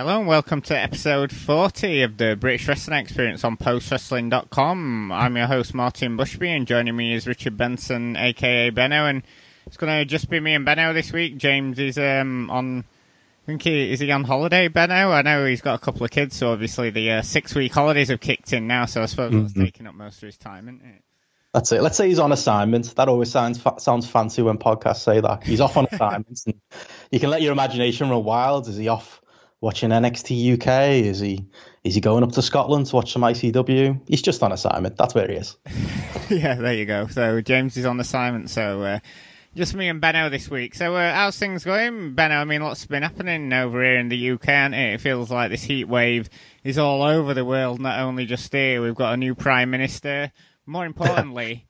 Hello and welcome to episode 40 of the British Wrestling Experience on postwrestling.com. I'm your host Martin Bushby and joining me is Richard Benson aka Benno and it's going to just be me and Benno this week. James is um, on, I think he, is he on holiday, Benno? I know he's got a couple of kids so obviously the uh, six week holidays have kicked in now so I suppose mm-hmm. that's taking up most of his time, isn't it? That's it. Let's say he's on assignment. That always sounds fa- sounds fancy when podcasts say that. He's off on assignments, and you can let your imagination run wild. Is he off watching NXT UK? Is he is he going up to Scotland to watch some ICW? He's just on assignment. That's where he is. yeah, there you go. So James is on assignment. So uh, just me and Benno this week. So uh, how's things going, Benno? I mean, lots been happening over here in the UK, and it? it feels like this heat wave is all over the world, not only just here. We've got a new prime minister. More importantly.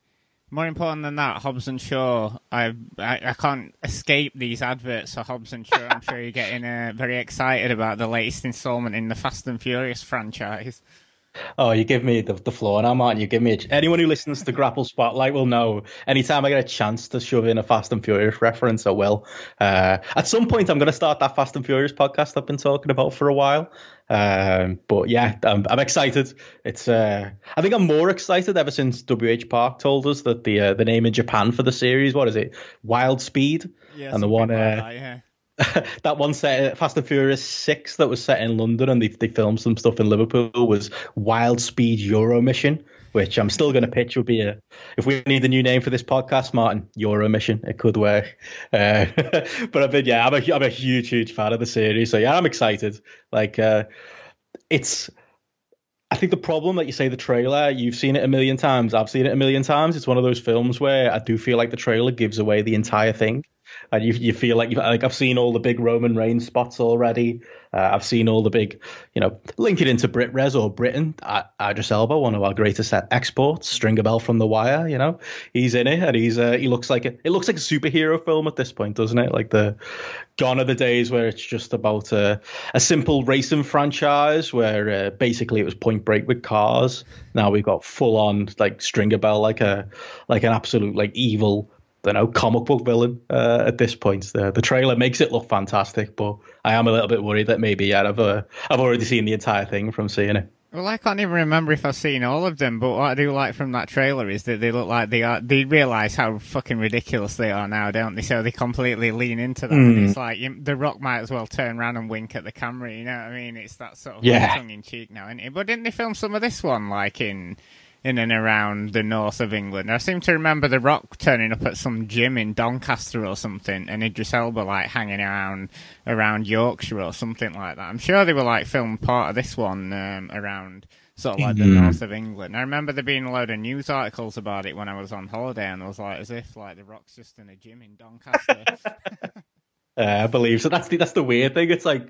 More important than that, Hobbs and Shaw. I, I, I can't escape these adverts for Hobbs and Shaw. I'm sure you're getting uh, very excited about the latest instalment in the Fast and Furious franchise. Oh, you give me the, the floor now, Martin. You give me a, anyone who listens to Grapple Spotlight will know. Anytime I get a chance to shove in a Fast and Furious reference, I will. Uh, at some point, I'm going to start that Fast and Furious podcast I've been talking about for a while. Um, but yeah, I'm, I'm excited. It's uh, I think I'm more excited ever since WH Park told us that the uh, the name in Japan for the series, what is it, Wild Speed, yeah, and the one. Like uh, that, yeah. that one set Fast and Furious Six that was set in London and they they filmed some stuff in Liverpool was Wild Speed Euro Mission, which I'm still going to pitch would be a if we need a new name for this podcast, Martin Euro Mission. It could work, uh, but I've been yeah I'm a I'm a huge huge fan of the series, so yeah I'm excited. Like uh, it's. I think the problem that you say the trailer, you've seen it a million times. I've seen it a million times. It's one of those films where I do feel like the trailer gives away the entire thing and you you feel like like I've seen all the big Roman Reigns spots already. Uh, I've seen all the big, you know, link it into Brit Res or Britain. Uh, Idris Elba, one of our greatest exports, Stringer Bell from The Wire. You know, he's in it, and he's uh, he looks like a, it looks like a superhero film at this point, doesn't it? Like the gone are the days where it's just about a, a simple racing franchise where uh, basically it was Point Break with cars. Now we've got full on like Stringer Bell, like a like an absolute like evil don't know, comic book villain uh, at this point. The the trailer makes it look fantastic, but I am a little bit worried that maybe yeah, I've uh, I've already seen the entire thing from seeing it. Well, I can't even remember if I've seen all of them, but what I do like from that trailer is that they look like they are. They realise how fucking ridiculous they are now, don't they? So they completely lean into that. Mm. It's like you, the Rock might as well turn around and wink at the camera. You know what I mean? It's that sort of yeah. tongue in cheek now, isn't it? But didn't they film some of this one like in in and around the north of England. I seem to remember The Rock turning up at some gym in Doncaster or something, and Idris Elba like hanging around around Yorkshire or something like that. I'm sure they were like filmed part of this one um, around sort of like the mm. north of England. I remember there being a load of news articles about it when I was on holiday, and I was like, as if like The Rock's just in a gym in Doncaster. uh, I believe so. That's the that's the weird thing. It's like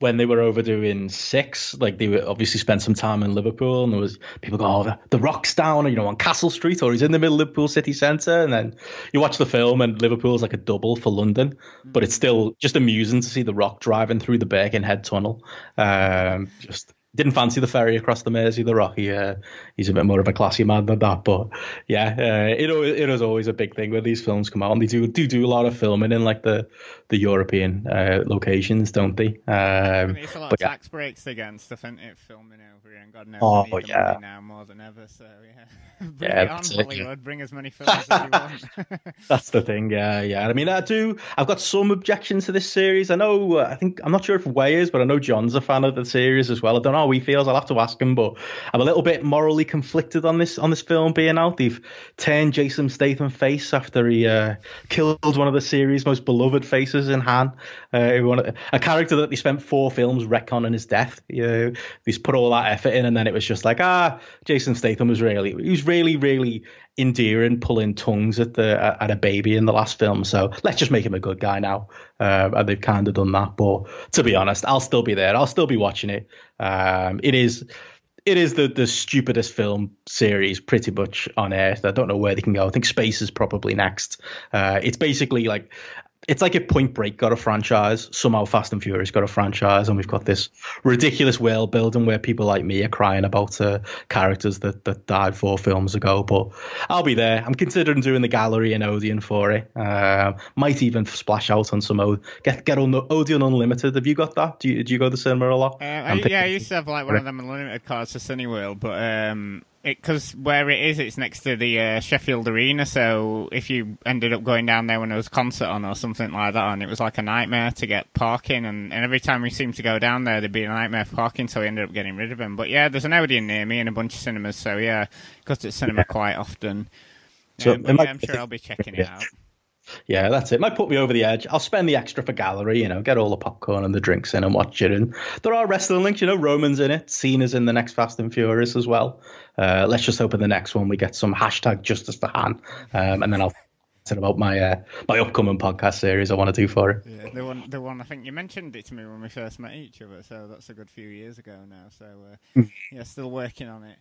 when they were overdoing six, like they were obviously spent some time in Liverpool, and there was people go, "Oh, the, the Rock's down," or you know, on Castle Street, or he's in the middle of Liverpool city centre, and then you watch the film, and Liverpool's like a double for London, but it's still just amusing to see the Rock driving through the Birkenhead tunnel. Um, just didn't fancy the ferry across the Mersey, the Rocky. Uh, he's a bit more of a classy man than that, but yeah, uh, it it is always a big thing when these films come out. And they do do do a lot of filming in like the the European uh, locations, don't they? Um, I mean, it's a lot of tax yeah. breaks against, isn't it? Filming here, and God knows oh, we need yeah. money now more than ever. So yeah. Bring yeah, it on, Hollywood. Bring as many films as you want. that's the thing. Yeah, yeah. I mean, I do. I've got some objections to this series. I know. Uh, I think I'm not sure if Wai is, but I know John's a fan of the series as well. I don't know how he feels. I'll have to ask him. But I'm a little bit morally conflicted on this on this film being out. They've turned Jason Statham face after he uh, killed one of the series' most beloved faces in Han. Uh, a character that they spent four films retconning his death. You know, he's put all that effort in, and then it was just like, ah, Jason Statham was really he was really, really endearing, pulling tongues at the at a baby in the last film. So let's just make him a good guy now. Uh, and they've kind of done that. But to be honest, I'll still be there. I'll still be watching it. Um, it is. It is the, the stupidest film series pretty much on earth. I don't know where they can go. I think Space is probably next. Uh, it's basically like it's like if Point Break got a franchise, somehow Fast and Furious got a franchise, and we've got this ridiculous world building where people like me are crying about uh, characters that, that died four films ago. But I'll be there. I'm considering doing the gallery in Odeon for it. Uh, might even splash out on some o- get get on Odeon Unlimited. Have you got that? Do you do you go to the cinema a lot? Uh, I, yeah, I used to have like one of them unlimited cards for Cineworld, but um, because where it is, it's next to the uh, Sheffield Arena. So if you ended up going down there when there was a concert on or something like that, and it was like a nightmare to get parking, and, and every time we seemed to go down there, there'd be a nightmare for parking. So we ended up getting rid of them. But yeah, there's an Odeon near me and a bunch of cinemas. So yeah, go to cinema quite often. So um, yeah, I'm sure I'll be checking it out. Yeah, that's it. Might put me over the edge. I'll spend the extra for gallery, you know, get all the popcorn and the drinks in and watch it. And there are wrestling links, you know, Roman's in it, Cena's in the next Fast and Furious as well. Uh, let's just hope in the next one we get some hashtag justice for Han, um, and then I'll talk about my uh, my upcoming podcast series I want to do for it. Yeah, the one, the one I think you mentioned it to me when we first met each other, so that's a good few years ago now. So uh, hmm. yeah, still working on it.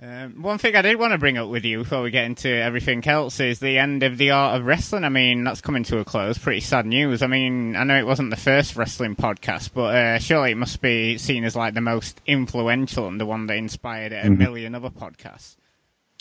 Um, one thing I did want to bring up with you before we get into everything else is the end of the art of wrestling. I mean, that's coming to a close. Pretty sad news. I mean, I know it wasn't the first wrestling podcast, but uh, surely it must be seen as like the most influential and the one that inspired a mm-hmm. million other podcasts.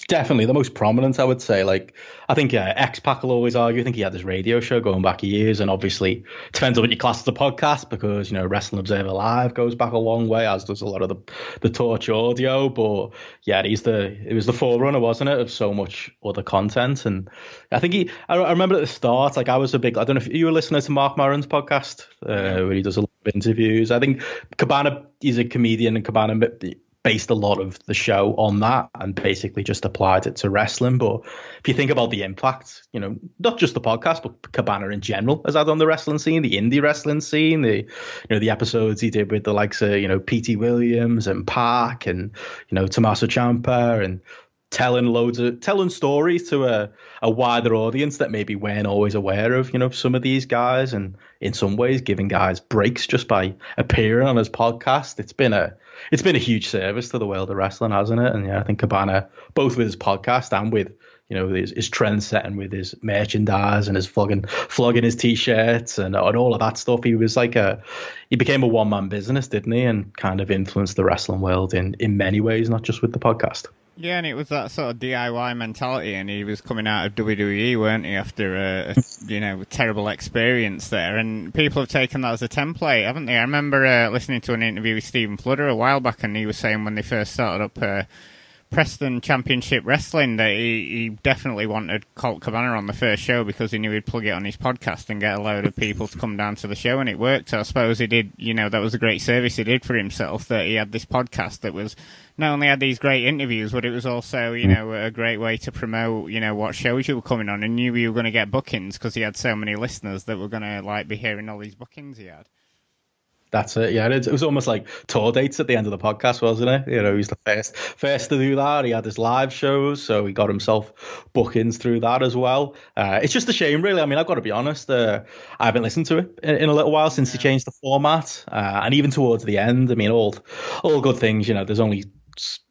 Definitely the most prominent, I would say. Like, I think uh, X Pac will always argue. I think he had this radio show going back years, and obviously depends on what you class as a podcast because you know Wrestling Observer Live goes back a long way, as does a lot of the the Torch audio. But yeah, he's the it was the forerunner, wasn't it, of so much other content. And I think he, I, I remember at the start, like I was a big, I don't know if you were listening to Marc Maron's podcast uh, where he does a lot of interviews. I think Cabana, he's a comedian, and Cabana based a lot of the show on that and basically just applied it to wrestling. But if you think about the impact, you know, not just the podcast, but Cabana in general has had on the wrestling scene, the indie wrestling scene, the you know the episodes he did with the likes of you know Petey Williams and Park and you know Tommaso Ciampa and telling loads of telling stories to a, a wider audience that maybe weren't always aware of you know some of these guys and in some ways giving guys breaks just by appearing on his podcast it's been a it's been a huge service to the world of wrestling hasn't it? And yeah i think cabana both with his podcast and with you know his, his trend setting with his merchandise and his flogging flogging his t-shirts and, and all of that stuff he was like a he became a one-man business didn't he? And kind of influenced the wrestling world in in many ways not just with the podcast yeah, and it was that sort of DIY mentality, and he was coming out of WWE, weren't he, after a, a you know terrible experience there, and people have taken that as a template, haven't they? I remember uh, listening to an interview with Steven Fludder a while back, and he was saying when they first started up. Uh, Preston Championship Wrestling that he, he definitely wanted Colt Cabana on the first show because he knew he'd plug it on his podcast and get a load of people to come down to the show, and it worked. I suppose he did, you know, that was a great service he did for himself that he had this podcast that was not only had these great interviews, but it was also, you mm. know, a great way to promote, you know, what shows you were coming on and knew you were going to get bookings because he had so many listeners that were going to, like, be hearing all these bookings he had. That's it. Yeah, it was almost like tour dates at the end of the podcast, wasn't it? You know, he's the first first to do that. He had his live shows, so he got himself bookings through that as well. Uh, it's just a shame, really. I mean, I've got to be honest. Uh, I haven't listened to it in, in a little while since yeah. he changed the format, uh, and even towards the end. I mean, all all good things. You know, there's only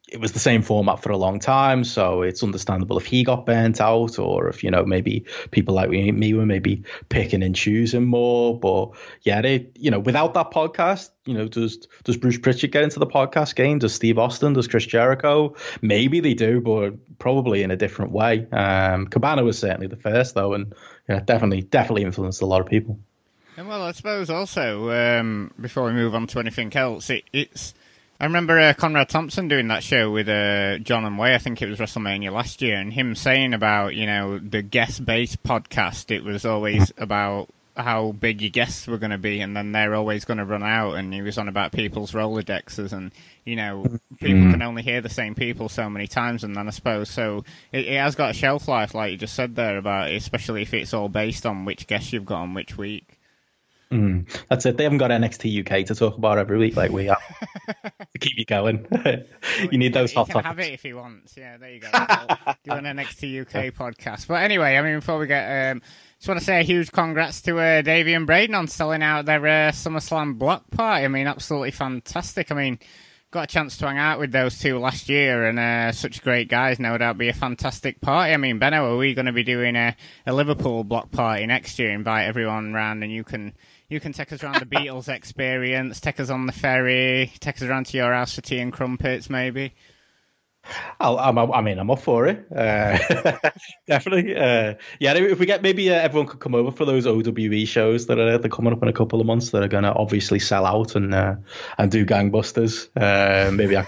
it was the same format for a long time, so it's understandable if he got burnt out, or if you know maybe people like me were maybe picking and choosing more. But yeah, they you know without that podcast, you know, does does Bruce Pritchard get into the podcast game? Does Steve Austin? Does Chris Jericho? Maybe they do, but probably in a different way. Um, Cabana was certainly the first though, and definitely definitely influenced a lot of people. And well, I suppose also um, before we move on to anything else, it, it's I remember uh, Conrad Thompson doing that show with uh, John and Wai. I think it was WrestleMania last year, and him saying about you know the guest based podcast. It was always about how big your guests were going to be, and then they're always going to run out. And he was on about people's Rolodexes, and you know people mm. can only hear the same people so many times, and then I suppose so it, it, has got a shelf life, like you just said there about, especially if it's all based on which guests you've got on which week. Mm, that's it. They haven't got NXT UK to talk about every week like we have to keep you going. you need those hot he can topics. Have it if he wants. Yeah, there you go. Do an NXT UK podcast. But anyway, I mean, before we get, um, just want to say a huge congrats to uh, Davey and Braden on selling out their uh, SummerSlam block party. I mean, absolutely fantastic. I mean, got a chance to hang out with those two last year, and uh, such great guys. No doubt, be a fantastic party. I mean, Benno, are we going to be doing a, a Liverpool block party next year? Invite everyone round, and you can you can take us around the Beatles experience, take us on the ferry, take us around to your house for tea and crumpets, maybe. I'll, I'm, I mean, I'm up for it. Uh, definitely. Uh, yeah, if we get maybe uh, everyone could come over for those OWE shows that are they're coming up in a couple of months that are going to obviously sell out and uh, and do gangbusters. Uh, maybe I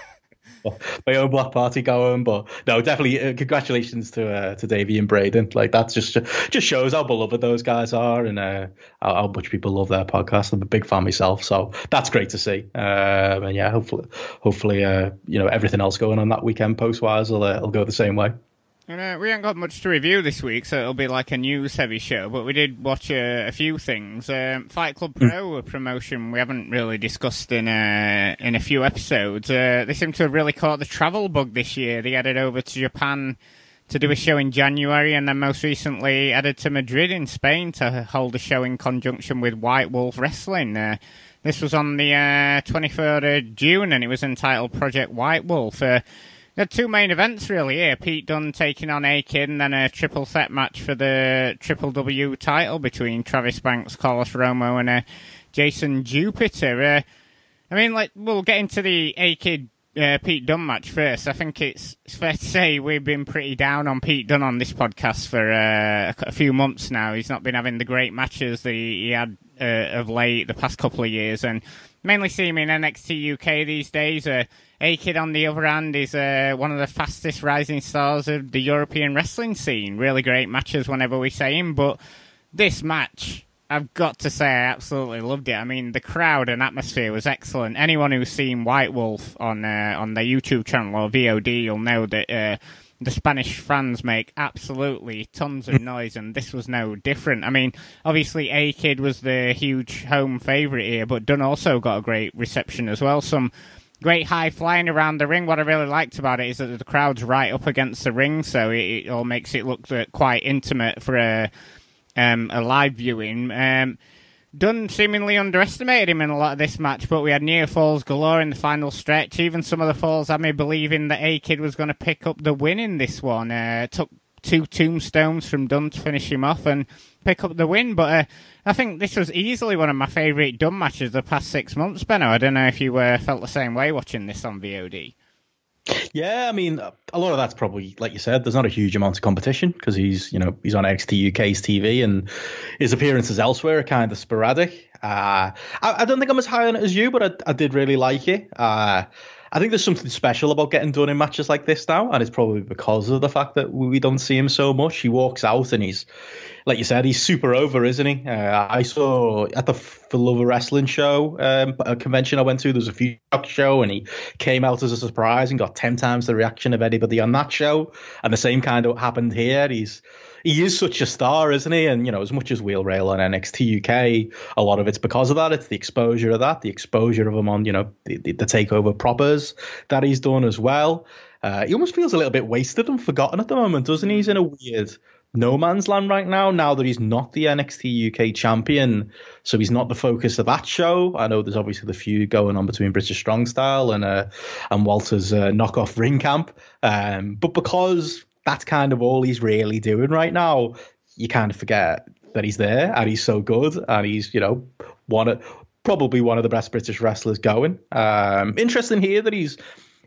my own block party going. But no, definitely uh, congratulations to uh, to Davey and Braden. Like that just just shows how beloved those guys are and uh, how, how, much people love their podcast. I'm a big fan myself, so that's great to see. Um, and yeah, hopefully, hopefully, uh, you know, everything else going on that weekend post wise will uh, will go the same way. And, uh, we haven't got much to review this week, so it'll be like a news-heavy show. But we did watch a, a few things. Um, Fight Club hmm. Pro, a promotion we haven't really discussed in a, in a few episodes. Uh, they seem to have really caught the travel bug this year. They headed over to Japan to do a show in January, and then most recently headed to Madrid in Spain to hold a show in conjunction with White Wolf Wrestling. Uh, this was on the uh, 23rd of June, and it was entitled Project White Wolf. The two main events really here. Pete Dunne taking on A-Kid then a triple set match for the Triple W title between Travis Banks, Carlos Romo and uh, Jason Jupiter. Uh, I mean, like, we'll get into the A-Kid uh, Pete Dunne match first. I think it's, it's, fair to say we've been pretty down on Pete Dunne on this podcast for uh, a, a, few months now. He's not been having the great matches that he, he had uh, of late the past couple of years, and mainly see him in NXT UK these days. Uh, a Kid, on the other hand, is uh, one of the fastest rising stars of the European wrestling scene. Really great matches whenever we see him, but this match, I've got to say, I absolutely loved it. I mean, the crowd and atmosphere was excellent. Anyone who's seen White Wolf on uh, on their YouTube channel or VOD, you'll know that uh, the Spanish fans make absolutely tons of noise, and this was no different. I mean, obviously, A Kid was the huge home favourite here, but Dunne also got a great reception as well. Some great high flying around the ring. What I really liked about it is that the crowd's right up against the ring, so it, it all makes it look uh, quite intimate for a um, a live viewing. Um, Dunne seemingly underestimated him in a lot of this match, but we had near falls galore in the final stretch. Even some of the falls had me believing that A Kid was going to pick up the win in this one. Uh, took two tombstones from Dunne to finish him off and pick up the win. But uh, I think this was easily one of my favourite Dunne matches the past six months, Benno. I don't know if you uh, felt the same way watching this on VOD. Yeah, I mean, a lot of that's probably like you said. There's not a huge amount of competition because he's, you know, he's on NXT UK's TV, and his appearances elsewhere are kind of sporadic. Uh, I, I, don't think I'm as high on it as you, but I, I did really like it. Uh, I think there's something special about getting Dunne in matches like this now, and it's probably because of the fact that we don't see him so much. He walks out and he's, like you said, he's super over, isn't he? Uh, I saw at the For Love of Wrestling show, um, a convention I went to, there was a few show, and he came out as a surprise and got 10 times the reaction of anybody on that show. And the same kind of happened here. He's he is such a star, isn't he? And you know, as much as we'll rail on NXT UK, a lot of it's because of that. It's the exposure of that, the exposure of him on you know the, the, the takeover propers that he's done as well. Uh, he almost feels a little bit wasted and forgotten at the moment, doesn't he? He's in a weird no man's land right now. Now that he's not the NXT UK champion, so he's not the focus of that show. I know there's obviously the feud going on between British Strong Style and uh, and Walter's uh, knockoff Ringkampf, um, but because that's kind of all he's really doing right now. You kind of forget that he's there and he's so good and he's, you know, one of probably one of the best British wrestlers going. Um, interesting here that he's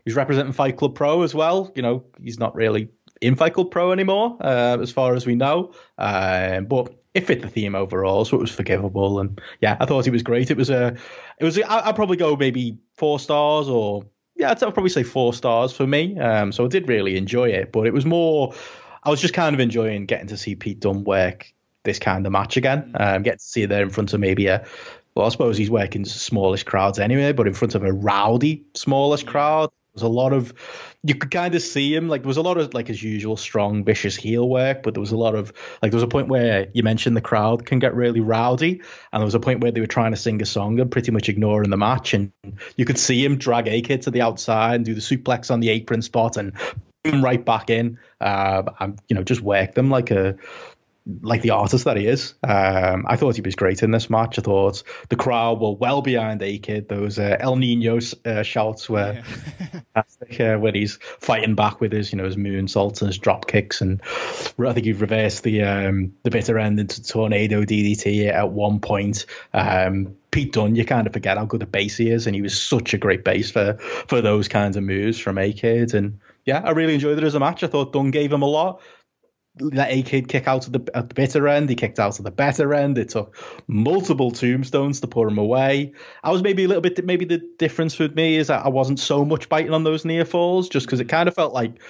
he's representing Fight Club Pro as well. You know, he's not really in Fight Club Pro anymore, uh, as far as we know. Um, but it fit the theme overall, so it was forgivable. And yeah, I thought it was great. It was a, it was. I'd probably go maybe four stars or yeah, I'd probably say four stars for me. Um, so I did really enjoy it, but it was more. I was just kind of enjoying getting to see Pete Dunne work this kind of match again. Mm. Um, get to see it there in front of maybe a. Well, I suppose he's working smallish crowds anyway, but in front of a rowdy smallish crowd, there's a lot of you could kind of see him like there was a lot of like his usual strong vicious heel work but there was a lot of like there was a point where you mentioned the crowd can get really rowdy and there was a point where they were trying to sing a song and pretty much ignoring the match and you could see him drag a-kid to the outside and do the suplex on the apron spot and right back in uh and you know just work them like a like the artist that he is. Um, I thought he was great in this match. I thought the crowd were well behind A Kid. Those uh, El Nino uh, shouts were fantastic uh, when he's fighting back with his, you know, his moonsaults and his drop kicks. And I think he reversed the um, the bitter end into tornado DDT at one point. Um, Pete Dunne, you kind of forget how good a base he is, and he was such a great base for for those kinds of moves from A Kid. And yeah, I really enjoyed it as a match. I thought Dunne gave him a lot let A Kid kick out of the, at the bitter end. He kicked out of the bitter end. It took multiple tombstones to put him away. I was maybe a little bit, maybe the difference with me is that I wasn't so much biting on those near falls just because it kind of felt like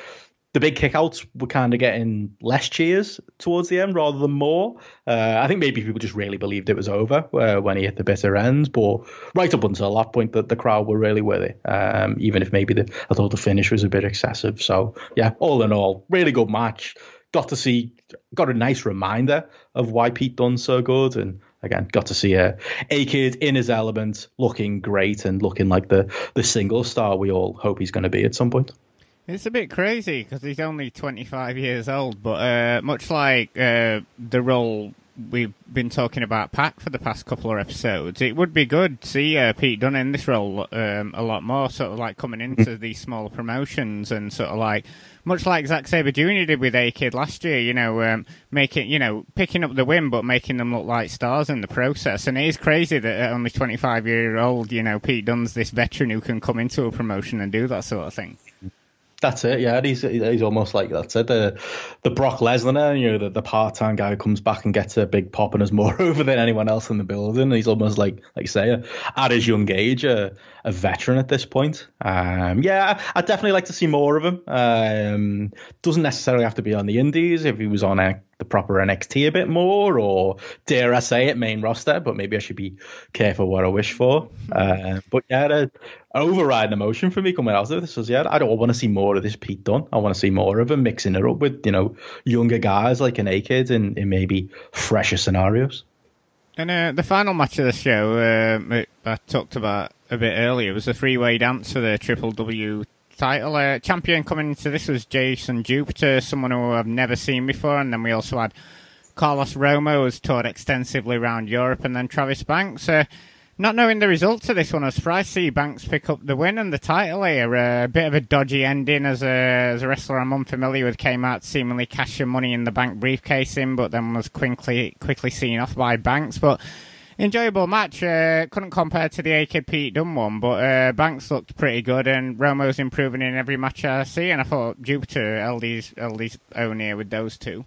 the big kickouts were kind of getting less cheers towards the end rather than more. Uh, I think maybe people just really believed it was over uh, when he hit the bitter end, but right up until that point, that the crowd were really with it. Um, even if maybe the, I thought the finish was a bit excessive. So yeah, all in all, really good match got to see, got a nice reminder of why Pete Dunne's so good, and again, got to see a a kid in his element, looking great and looking like the the single star we all hope he's going to be at some point. It's a bit crazy because he's only 25 years old, but uh, much like uh, the role we've been talking about Pac for the past couple of episodes, it would be good to see uh, Pete Dunne in this role um, a lot more, sort of like coming into mm. these smaller promotions and sort of like much like Zack Sabre Jr. did with A Kid last year, you know, um, making, you know, picking up the win, but making them look like stars in the process. And it is crazy that at only 25 year old, you know, Pete Dunne's this veteran who can come into a promotion and do that sort of thing. That's it. Yeah, he's he's almost like that's it. The the Brock Lesnar, you know, the, the part time guy who comes back and gets a big pop and is more over than anyone else in the building. He's almost like like say, at his young age, a, a veteran at this point. Um, yeah, I'd definitely like to see more of him. Um, doesn't necessarily have to be on the Indies. If he was on a the proper NXT a bit more, or dare I say it, main roster. But maybe I should be careful what I wish for. Uh, but yeah, an overriding emotion for me coming out of this was yeah, I don't want to see more of this Pete Dunne. I want to see more of him mixing it up with you know younger guys like an A Kid in, in maybe fresher scenarios. And uh, the final match of the show, uh, I talked about a bit earlier, was the three-way dance for the Triple W title. Uh, champion coming into this was Jason Jupiter, someone who I've never seen before, and then we also had Carlos Romo, who's toured extensively around Europe, and then Travis Banks. Uh, not knowing the results of this one, I was surprised to see Banks pick up the win and the title here. Uh, a bit of a dodgy ending as a as a wrestler I'm unfamiliar with. Came out seemingly cashing money in the bank briefcase in, but then was quickly quickly seen off by Banks. But enjoyable match. Uh, couldn't compare to the AKP Dunne one, but uh, Banks looked pretty good, and Romo's improving in every match I see. And I thought Jupiter LD's LD's own here with those two.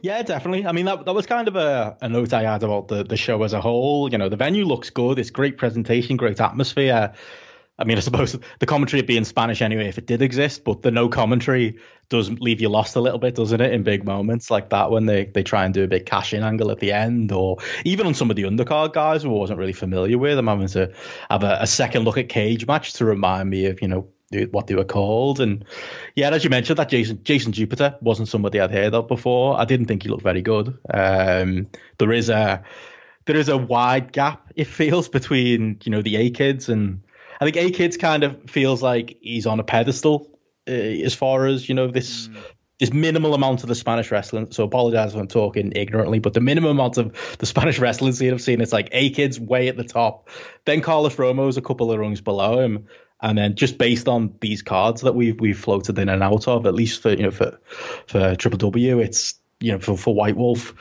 Yeah, definitely. I mean, that that was kind of a, a note I had about the, the show as a whole. You know, the venue looks good. It's great presentation, great atmosphere. I mean, I suppose the commentary would be in Spanish anyway if it did exist, but the no commentary does leave you lost a little bit, doesn't it? In big moments like that when they, they try and do a big cash in angle at the end, or even on some of the undercard guys who I wasn't really familiar with. I'm having to have a, a second look at cage match to remind me of, you know, what they were called. And yeah, as you mentioned, that Jason Jason Jupiter wasn't somebody I'd heard of before. I didn't think he looked very good. Um, there is a there is a wide gap it feels between you know the A kids and I think A Kids kind of feels like he's on a pedestal uh, as far as you know this mm. this minimal amount of the Spanish wrestling. So apologize if I'm talking ignorantly, but the minimum amount of the Spanish wrestling scene I've seen, it's like A Kids way at the top. Then Carlos Romo's a couple of rungs below him. And then just based on these cards that we've we've floated in and out of, at least for you know for for Triple W, it's you know for, for White Wolf,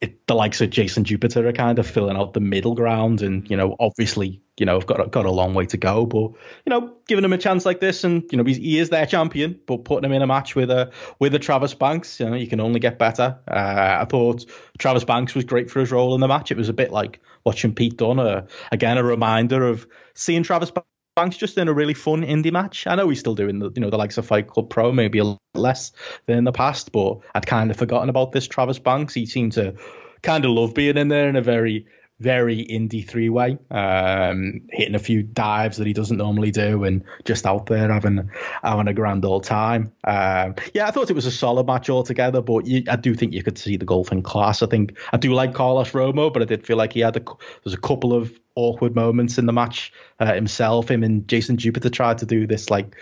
it, the likes of Jason Jupiter are kind of filling out the middle ground, and you know, obviously, you know, have got got a long way to go, but you know, giving him a chance like this, and you know, he is their champion, but putting him in a match with a with a Travis Banks, you know, you can only get better. Uh, I thought Travis Banks was great for his role in the match. It was a bit like watching Pete Dunne, uh, again, a reminder of seeing Travis Banks just in a really fun indie match. I know he's still doing the you know the likes of Fight Club Pro, maybe a lot less than in the past, but I'd kind of forgotten about this Travis Banks. He seemed to kind of love being in there in a very very indie three way, um, hitting a few dives that he doesn't normally do, and just out there having having a grand old time. Um, yeah, I thought it was a solid match altogether, but you, I do think you could see the golfing class. I think I do like Carlos Romo, but I did feel like he had a there's a couple of awkward moments in the match uh, himself. Him and Jason Jupiter tried to do this like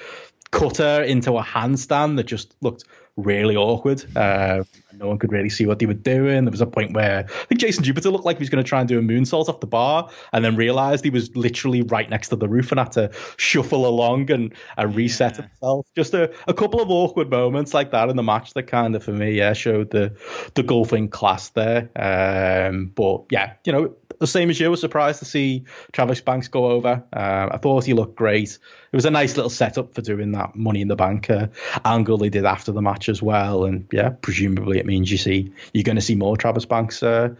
cutter into a handstand that just looked really awkward. Uh, no one could really see what they were doing. There was a point where I think Jason Jupiter looked like he was going to try and do a moonsault off the bar, and then realized he was literally right next to the roof and had to shuffle along and, and reset yeah. himself. Just a, a couple of awkward moments like that in the match that kind of, for me, yeah, showed the the golfing class there. Um, but yeah, you know, the same as you, was surprised to see Travis Banks go over. Uh, I thought he looked great. It was a nice little setup for doing that Money in the Bank uh, angle they did after the match as well. And yeah, presumably it means you see you're going to see more Travis Banks uh,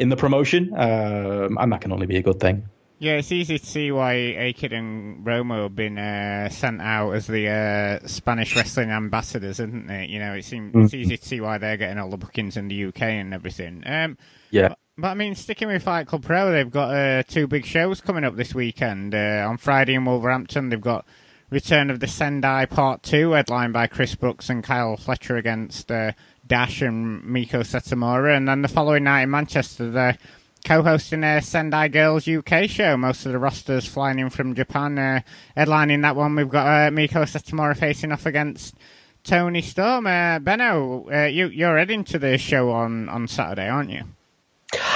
in the promotion, um, and that can only be a good thing. Yeah, it's easy to see why A-Kid and Romo have been uh, sent out as the uh, Spanish wrestling ambassadors, isn't it? You know, it seems mm. it's easy to see why they're getting all the bookings in the UK and everything. Um, yeah. But I mean, sticking with Fight Club Pro, they've got uh, two big shows coming up this weekend. Uh, on Friday in Wolverhampton, they've got Return of the Sendai Part 2, headlined by Chris Brooks and Kyle Fletcher against uh, Dash and Meiko Satomura. And then the following night in Manchester, they're co-hosting a Sendai Girls UK show. Most of the rosters flying in from Japan. Uh, headlining that one, we've got uh, Meiko Satomura facing off against Toni Storm. Uh, Benno, uh, you, you're heading to the show on, on Saturday, aren't you?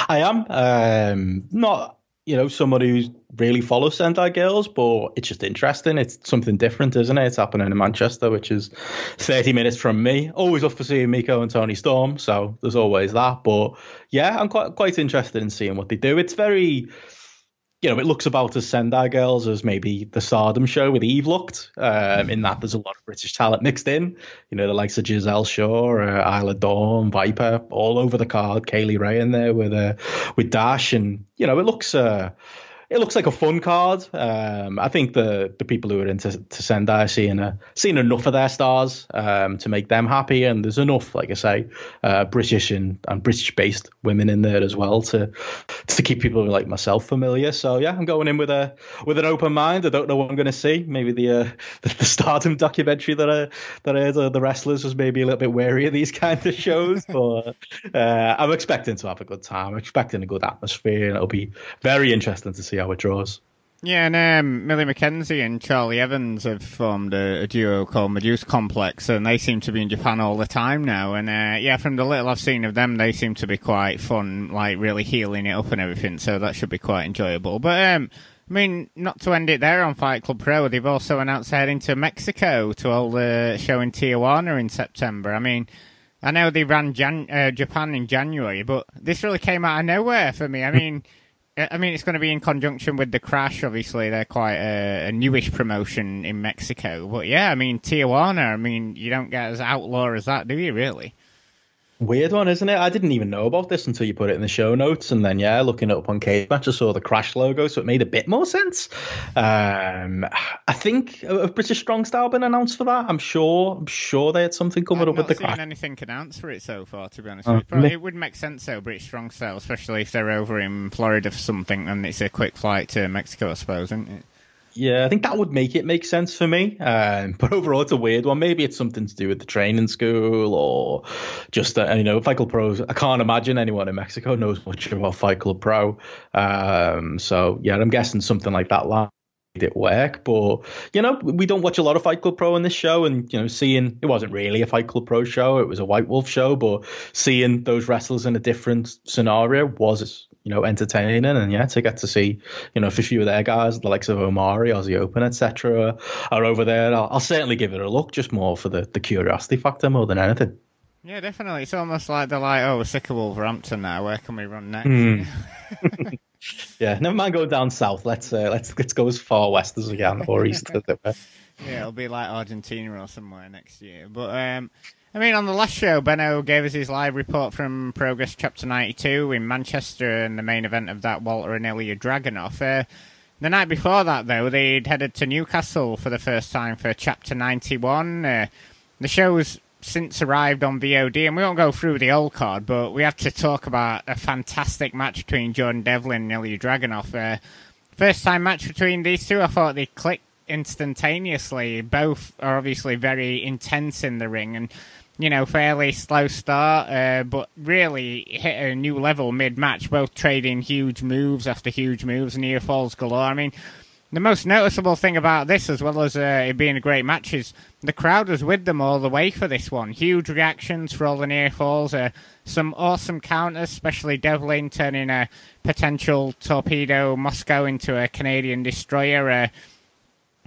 I am. Um, not, you know, somebody who's really follows Sendai Girls, but it's just interesting. It's something different, isn't it? It's happening in Manchester, which is 30 minutes from me. Always up for seeing Meiko and Toni Storm, so there's always that. But yeah, I'm quite quite interested in seeing what they do. It's very you know, it looks about as Sendai Girls as maybe the Stardom show with Eve looked. Um, in that, there's a lot of British talent mixed in. You know, the likes of Giselle Shaw, uh, Isla Dawn, Viper, all over the card. Kay Lee Ray in there with uh, with Dash, and you know, it looks. Uh, it looks like a fun card. Um, I think the the people who are into to Sendai are seeing a, seeing enough of their stars um, to make them happy, and there's enough, like I say, uh, British and, and British based women in there as well to to keep people like myself familiar. So yeah, I'm going in with a with an open mind. I don't know what I'm going to see. Maybe the, uh, the, the Stardom documentary that I that I heard uh, the wrestlers was maybe a little bit wary of these kind of shows, but uh, I'm expecting to have a good time. I'm expecting a good atmosphere, and it'll be very interesting to see draws. Yeah, and um, Millie McKenzie and Charli Evans have formed a, a, duo called Medusa Complex, and they seem to be in Japan all the time now. And uh, yeah, from the little I've seen of them, they seem to be quite fun, like really healing it up and everything. So that should be quite enjoyable. But um, I mean, not to end it there on Fight Club Pro, they've also announced heading to Mexico to hold the show in Tijuana in September. I mean. I know they ran Jan- uh, Japan in January, but this really came out of nowhere for me. I mean, I mean, it's going to be in conjunction with the Crash. Obviously, they're quite a, a, newish promotion in Mexico. But yeah, I mean, Tijuana. I mean, you don't get as outlaw as that, do you? Really? Weird one, isn't it? I didn't even know about this until you put it in the show notes, and then yeah, looking it up on Cage Match, I saw the Crash logo, so it made a bit more sense. Um, I think a British Strong Style been announced for that. I'm sure. I'm sure they had something coming up with the Crash. I've anything announced for it so far, to be honest. Uh, Probably, it would make sense though, British Strong Style, especially if they're over in Florida for something, and it's a quick flight to Mexico, I suppose, isn't it? Yeah, I think that would make it make sense for me. Um, but overall, it's a weird one. Maybe it's something to do with the training school or just, uh, you know, Fight Club Pros. I can't imagine anyone in Mexico knows much about Fight Club Pro. Um, so, yeah, I'm guessing something like that line it work. But you know, we don't watch a lot of Fight Club Pro in this show, and you know, seeing it wasn't really a Fight Club Pro show; it was a White Wolf show. But seeing those wrestlers in a different scenario was you know, entertaining. And yeah, to get to see, you know, if a few of their guys, the likes of Omari, Aussie Open, etc., are over there, I'll, I'll, certainly give it a look, just more for the, the curiosity factor more than anything. Yeah, definitely. It's almost like they're like, oh, we're sick of Wolverhampton now. Where can we run next? Mm. yeah, never mind going down south. Let's uh, let's let's go as far west as we can, or east as it were. Yeah, it'll be like Argentina or somewhere next year. But um, I mean, on the last show, Benno gave us his live report from Progress Chapter 92 in Manchester, and the main event of that, Walter and Ilya Dragunov. Uh, the night before that, though, they'd headed to Newcastle for the first time for Chapter 91. Uh, the show's since arrived on VOD, and we won't go through the old card, but we have to talk about a fantastic match between Jordan Devlin and Ilya Dragunov. Uh, first time match between these two, I thought they clicked instantaneously. Both are obviously very intense in the ring, and you know, fairly slow start, uh, but really hit a new level mid match, both trading huge moves after huge moves, near falls galore. I mean, The most noticeable thing about this, as well as uh, it being a great match, is the crowd was with them all the way for this one. Huge reactions for all the near falls. Uh, some awesome counters, especially Devlin turning a potential torpedo Moscow into a Canadian destroyer. Uh,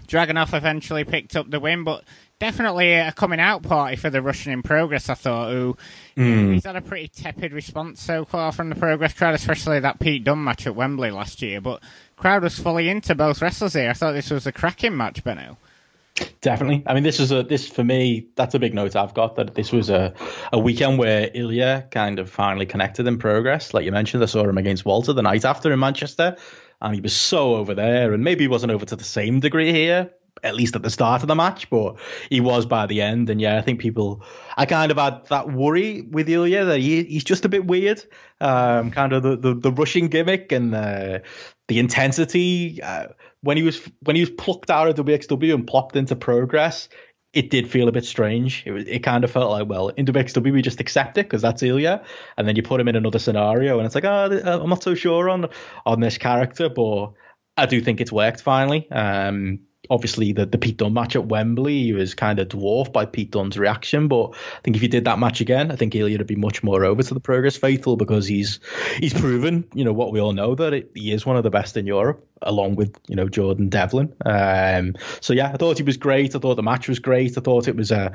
Dragunov eventually picked up the win, but definitely a coming out party for the Russian in progress. I thought, who mm. he's had a pretty tepid response so far from the progress crowd, especially that Pete Dunne match at Wembley last year. But crowd was fully into both wrestlers here. I thought this was a cracking match, Benno. Definitely. I mean, this is a this for me. That's a big note I've got that this was a, a weekend where Ilya kind of finally connected in progress. Like you mentioned, I saw him against Walter the night after in Manchester, and he was so over there. And maybe he wasn't over to the same degree here, at least at the start of the match, but he was by the end. And yeah, I think people, I kind of had that worry with Ilya that he, he's just a bit weird. Um, kind of the, the, the rushing gimmick and the, the intensity. Uh, when he was when he was plucked out of WXW and plopped into Progress, it did feel a bit strange. It, it kind of felt like, well, in WXW we just accept it because that's Ilya, and then you put him in another scenario, and it's like, oh, I'm not so sure on on this character, but I do think it's worked finally. Um, obviously the, the Pete Dunne match at Wembley he was kind of dwarfed by Pete Dunne's reaction. But I think if he did that match again, I think Ilya would be much more over to the Progress Faithful because he's he's proven, you know, what we all know that it, he is one of the best in Europe, along with you know Jordan Devlin. Um, so yeah, I thought he was great. I thought the match was great. I thought it was a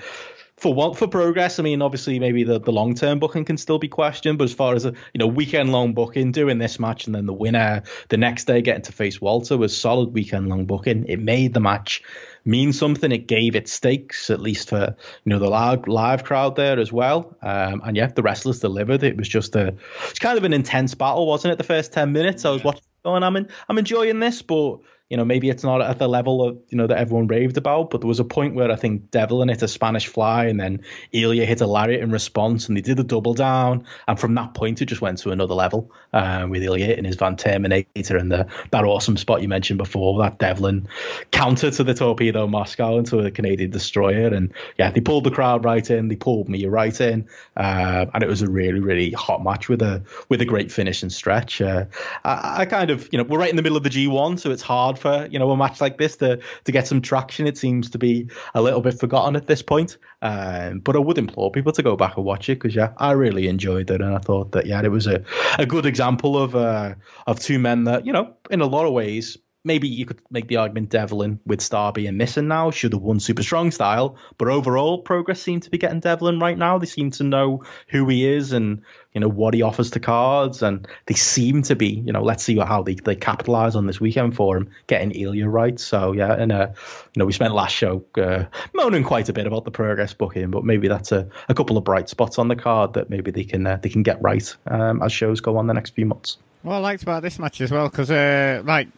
for what for progress, I mean, obviously maybe the, the long term booking can still be questioned, but as far as a you know weekend long booking, doing this match and then the winner the next day getting to face Walter was solid weekend long booking. It made the match mean something. It gave it stakes, at least for you know the live live crowd there as well. Um, and yeah, the wrestlers delivered. It was just a it's kind of an intense battle, wasn't it? The first ten minutes, I was watching, going, I'm in, I'm enjoying this, but you know, maybe it's not at the level of, you know, that everyone raved about, but there was a point where I think Devlin hit a Spanish fly and then Ilya hit a lariat in response and they did a double down. And from that point, it just went to another level uh, with Ilya hitting his Van Terminator and the, that awesome spot you mentioned before, that Devlin counter to the Torpedo Moscow into a Canadian destroyer. And yeah, they pulled the crowd right in, they pulled me right in. Uh, and it was a really, really hot match with a, with a great finish and stretch. Uh, I, I kind of, you know, we're right in the middle of the G1, so it's hard hard for you know a match like this to to get some traction. It seems to be a little bit forgotten at this point. Um, but I would implore people to go back and watch it because yeah, I really enjoyed it, and I thought that yeah, it was a a good example of uh, of two men that you know in a lot of ways maybe you could make the argument Devlin with Starr being missing now should have won Super Strong Style, but overall progress seems to be getting Devlin right now. They seem to know who he is and you know what he offers to cards, and they seem to be you know let's see how they they capitalize on this weekend for him getting Ilya right. So yeah, and uh, you know we spent last show uh, moaning quite a bit about the progress booking, but maybe that's a, a couple of bright spots on the card that maybe they can uh, they can get right um, as shows go on the next few months. Well, I liked about this match as well because, uh, like,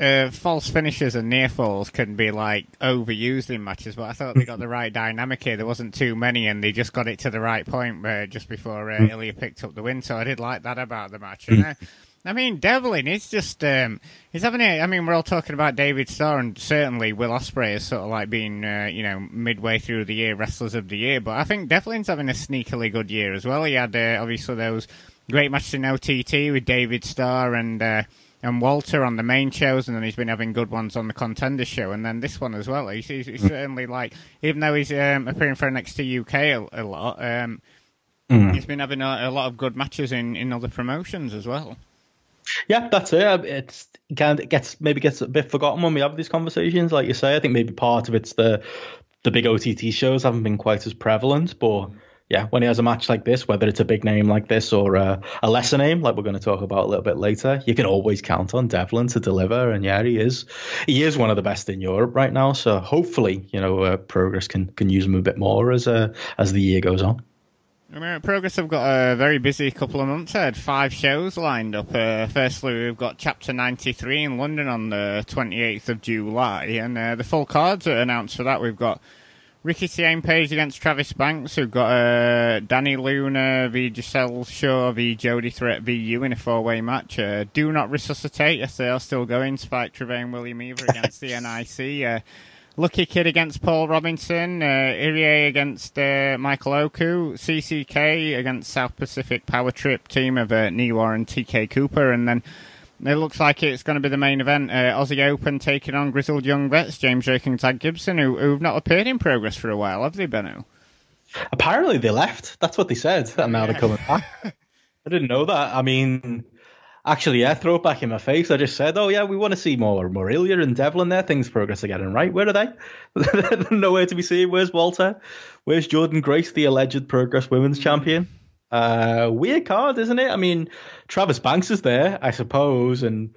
uh, false finishes and near falls can be like overused in matches, but I thought they got the right dynamic here. There wasn't too many, and they just got it to the right point uh, just before uh, mm. Ilya picked up the win. So I did like that about the match. And, uh, I mean, Devlin, he's just um, he's having a. I mean, we're all talking about David Starr, and certainly Will Ospreay is sort of like being, uh, you know, midway through the year, wrestlers of the year. But I think Devlin's having a sneakily good year as well. He had uh, obviously those great matches in OTT with David Starr and uh, and Walter on the main shows, and then he's been having good ones on the contender show, and then this one as well. He's, he's, he's certainly like, even though he's um, appearing for NXT UK a, a lot, um, mm. he's been having a, a, lot of good matches in, in other promotions as well. Yeah, that's it. It's kind of gets maybe gets a bit forgotten when we have these conversations. Like you say, I think maybe part of it's the the big OTT shows haven't been quite as prevalent, but yeah, when he has a match like this, whether it's a big name like this or a, a lesser name, like we're going to talk about a little bit later, you can always count on Devlin to deliver. And yeah, he is he is one of the best in Europe right now. So hopefully, you know, uh, Progress can can use him a bit more as uh, as the year goes on. Progress have got a very busy couple of months ahead. Five shows lined up. Uh, firstly, we've got Chapter 93 in London on the 28th of July, and uh, the full cards are announced for that. We've got Ricky Tiane Page against Travis Banks, who got uh, Dani Luna v Giselle Shaw v Jody Threat v you in a four way match. Uh, Do Not Resuscitate, yes, they are still going. Spike Trivet William Eaver against the NIC. Uh, Lucky Kid against Paul Robinson. Uh, Irie against uh, Michael Oku. CCK against South Pacific Power Trip team of uh, Kiwa and TK Cooper. And then It looks like it's going to be the main event. Uh, Aussie Open taking on Grizzled Young Vets, James Drake and Tad Gibson, who, who've not appeared in progress for a while, have they, Benno? Apparently they left. That's what they said, and now yeah. they're coming back. I didn't know that. I mean, actually, yeah, throw it back in my face. I just said, oh, yeah, we want to see more Morelia and Devlin there. Things progress are getting right. Where are they? Nowhere to be seen. Where's Walter? Where's Jordynne Grace, the alleged Progress Women's. Champion? Uh, weird card, isn't it? I mean, Travis Banks is there, I suppose, and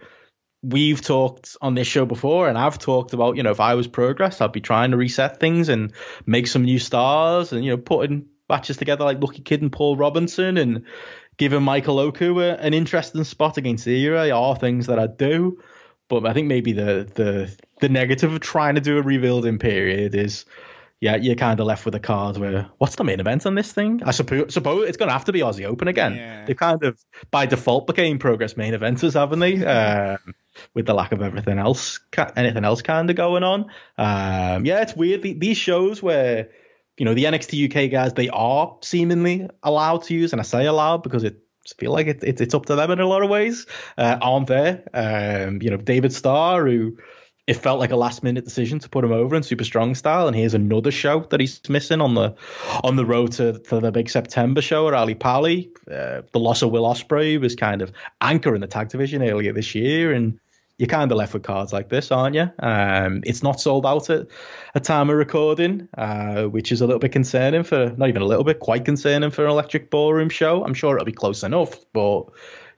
we've talked on this show before, and I've talked about, you know, if I was Progress, I'd be trying to reset things and make some new stars, and you know, putting matches together like Lucky Kid and Paul Robinson, and giving Michael Oku a, an interesting spot against Irie are things that I do. But I think maybe the the the negative of trying to do a rebuilding period is yeah, you're kind of left with a card where what's the main event on this thing? I suppose, suppose it's going to have to be Aussie Open again. Yeah. They've kind of by default became Progress main eventers, haven't they? um, with the lack of everything else, anything else kind of going on. Um, yeah, it's weird. These shows where you know the NXT UK guys they are seemingly allowed to use, and I say allowed because it I feel like it, it, it's up to them in a lot of ways. Uh, aren't there? Um, you know, David Starr, who it felt like a last minute decision to put him over in super strong style and here's another show that he's missing on the on the road to, the big september show at Ally Pally uh, the loss of Will Ospreay was kind of anchor in the tag division earlier this year and you're kind of left with cards like this, aren't you? Um, it's not sold out at a time of recording, uh, which is a little bit concerning for, not even a little bit, quite concerning for an electric ballroom show. I'm sure it'll be close enough, but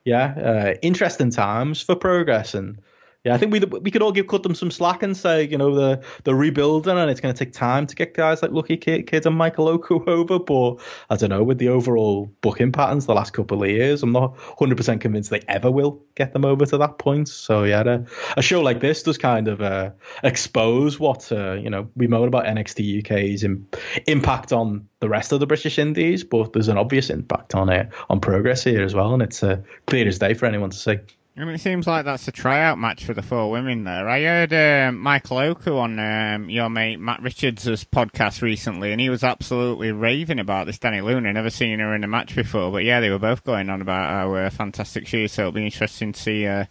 yeah, uh, interesting times for progress. And yeah, I think we we could all give cut them some slack and say, you know, the the rebuilding and it's going to take time to get guys like Lucky Kid, Kid and Michael Oku over. But I don't know, with the overall booking patterns the last couple of years, I'm not 100% convinced they ever will get them over to that point. So yeah, a, show like this does kind of uh, expose what uh, you know we moan about NXT UK's in, impact on the rest of the British Indies, but there's an obvious impact on it on progress here as well, and it's clear as day for anyone to see. I mean, it seems like that's a tryout match for the four women there. I heard uh, Michael Oku on um, your mate Matt Richards' podcast recently, and he was absolutely raving about this Dani Luna. Never seen her in a match before, but yeah, they were both going on about how uh, fantastic she is. So it'll be interesting to see uh,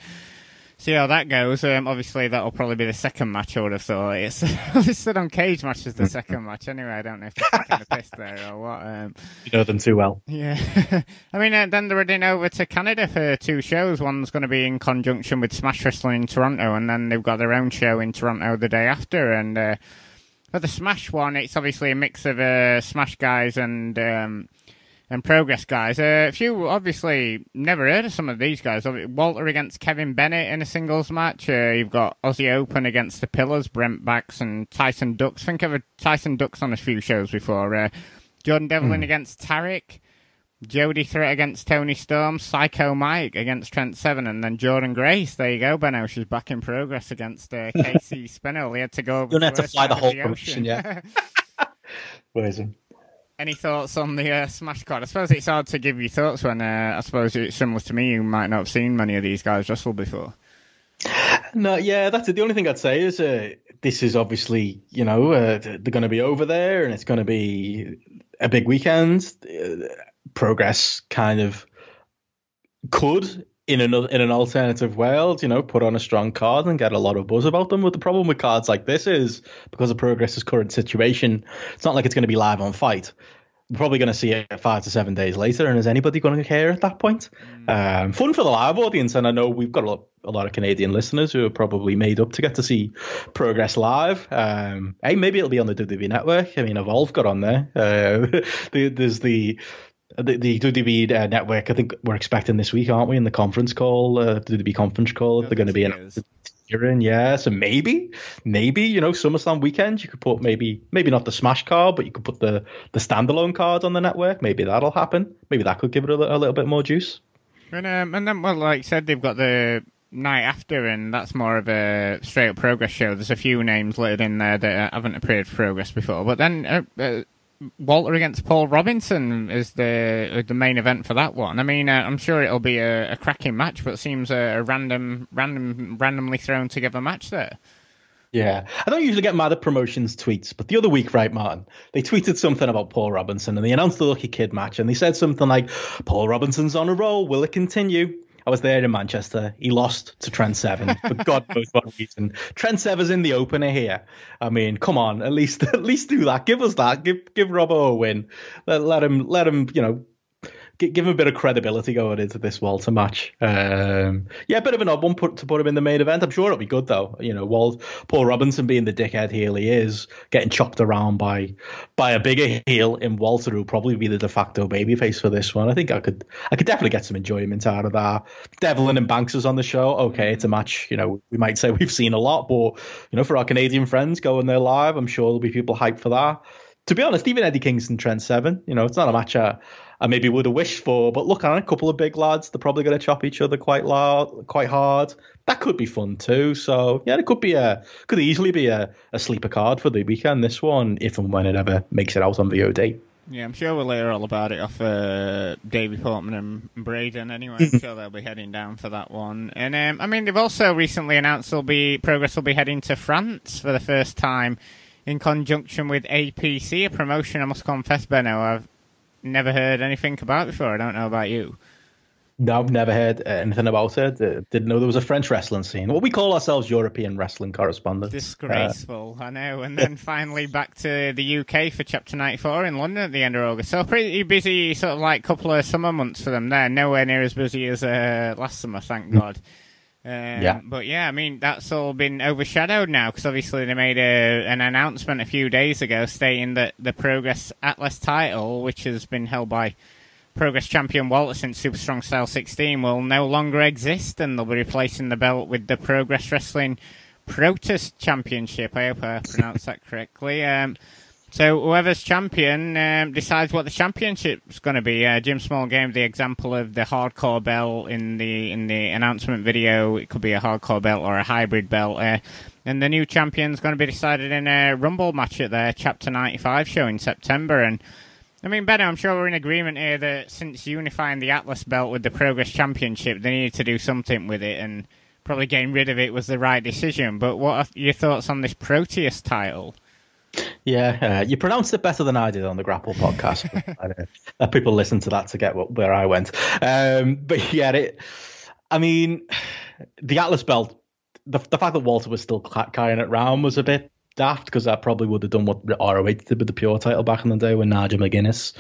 see how that goes. Um, obviously, that'll probably be the second match. I would have thought it's listed on Cagematch as the second match. Anyway, I don't know if they're taking a piss there or what. Um, you know them too well. Yeah, I mean, uh, then they're heading over to Canada for two shows. One's going to be in conjunction with Smash Wrestling in Toronto, and then they've got their own show in Toronto the day after. And uh, for the Smash one, it's obviously a mix of uh, Smash guys and. Um, and progress guys. Uh, if you obviously never heard of some of these guys, Walter against Kevin Bennett in a singles match. Uh, you've got Aussie Open against the Pillars, Brent Banks and Tyson Dux. Think of a Tyson Dux on a few shows before. Uh, Jordan Devlin mm. against Tarek. Jody Threat against Toni Storm, Psycho Mike against Trent Seven, and then Jordynne Grace. There you go, Benno. She's back in progress against uh, Casey Spinell. He had to go. You're going to have to fly the whole the promotion, yeah. Amazing. Any thoughts on the uh, Smash card? I suppose it's hard to give you thoughts when uh, I suppose it's similar to me. You might not have seen many of these guys wrestle before. No, yeah, that's it. The only thing I'd say is uh, this is obviously, you know, uh, they're going to be over there and it's going to be a big weekend. Uh, progress kind of could in an in an alternative world, you know, put on a strong card and get a lot of buzz about them. But the problem with cards like this is because of Progress's current situation, it's not like it's going to be live on Fight. We're probably going to see it five to seven days later, and is anybody going to care at that point? Mm. Um, fun for the live audience, and I know we've got a lot, a lot, of Canadian listeners who are probably made up to get to see Progress live. Um, hey, maybe it'll be on the WWE Network. I mean, Evolve got on there. Uh, there's the the, the WWE uh, network. I think we're expecting this week, aren't we? In the conference call, uh, WWE conference call, they're going to be in. In, yeah, so maybe, maybe you know, SummerSlam weekend, you could put maybe, maybe not the Smash card, but you could put the the standalone card on the network. Maybe that'll happen. Maybe that could give it a, a little bit more juice. And um, and then, well, like I said, they've got the night after, and that's more of a straight up progress show. There's a few names listed in there that haven't appeared for progress before, but then uh, uh, Walter against Paul Robinson is the the main event for that one. I mean, uh, I'm sure it'll be a, a, cracking match, but it seems a, a, random, random, randomly thrown together match there. Yeah, I don't usually get mad at promotions tweets, but the other week, right, Martin, they tweeted something about Paul Robinson and they announced the Lucky Kid match, and they said something like, "Paul Robinson's on a roll. Will it continue?" I was there in Manchester. He lost to Trent Seven for God knows what reason. Trent Seven's in the opener here. I mean, come on, at least at least do that. Give us that. Give give Robbo a win. Let, let him let him you know give him a bit of credibility going into this Walter match. Um, yeah, a bit of an odd one put, to put him in the main event. I'm sure it'll be good though. You know, Walt, Paul Robinson being the dickhead heel he is, getting chopped around by by a bigger heel in Walter, who'll probably be the de facto babyface for this one. I think I could I could definitely get some enjoyment out of that. Devlin and Banks is on the show. Okay, it's a match. You know, we might say we've seen a lot, but you know, for our Canadian friends going there live, I'm sure there'll be people hyped for that to be honest, even Eddie Kingston, Trent Seven, you know, it's not a match I, I maybe would have wished for. But look, on a couple of big lads, they're probably going to chop each other quite loud, quite hard. That could be fun too. So yeah, it could be a could easily be a, a sleeper card for the weekend. This one, if and when it ever makes it out on VOD. Yeah, I'm sure we'll hear all about it off uh, Davey Portman and Braden anyway. I'm sure they'll be heading down for that one. And um, I mean, they've also recently announced will be Progress will be heading to France for the first time in conjunction with APC, a promotion I must confess, Benno, I've never heard anything about before. I don't know about you. No, I've never heard anything about it. Uh, didn't know there was a French wrestling scene. What we call ourselves European wrestling correspondents. Disgraceful, uh, I know. And then finally back to the UK for Chapter 94 in London at the end of August. So pretty busy, sort of like couple of summer months for them there. Nowhere near as busy as uh, last summer, thank mm. God. Um, yeah. But yeah, I mean, that's all been overshadowed now because obviously they made a, an announcement a few days ago stating that the Progress Atlas title, which has been held by Progress champion Walter since Super Strong Style 16, will no longer exist and they'll be replacing the belt with the Progress Wrestling Proteus Championship. I hope I pronounced that correctly. Um, so whoever's champion um, decides what the championship's going to be. Uh, Jim Small gave the example of the hardcore belt in the in the announcement video. It could be a hardcore belt or a hybrid belt. Uh, and the new champion's going to be decided in a Rumble match at their Chapter 95 show in September. And I mean, Ben, I'm sure we're in agreement here that since unifying the Atlas belt with the Progress Championship, they needed to do something with it, and probably getting rid of it was the right decision. But what are your thoughts on this Proteus title? Yeah, uh, you pronounced it better than I did on the Grapple podcast. Let people listen to that to get what, where I went. Um, but yeah, it, I mean, the Atlas belt, the, the fact that Walter was still carrying it round was a bit daft because that probably would have done what ROH did with the Pure title back in the day when Nigel McGuinness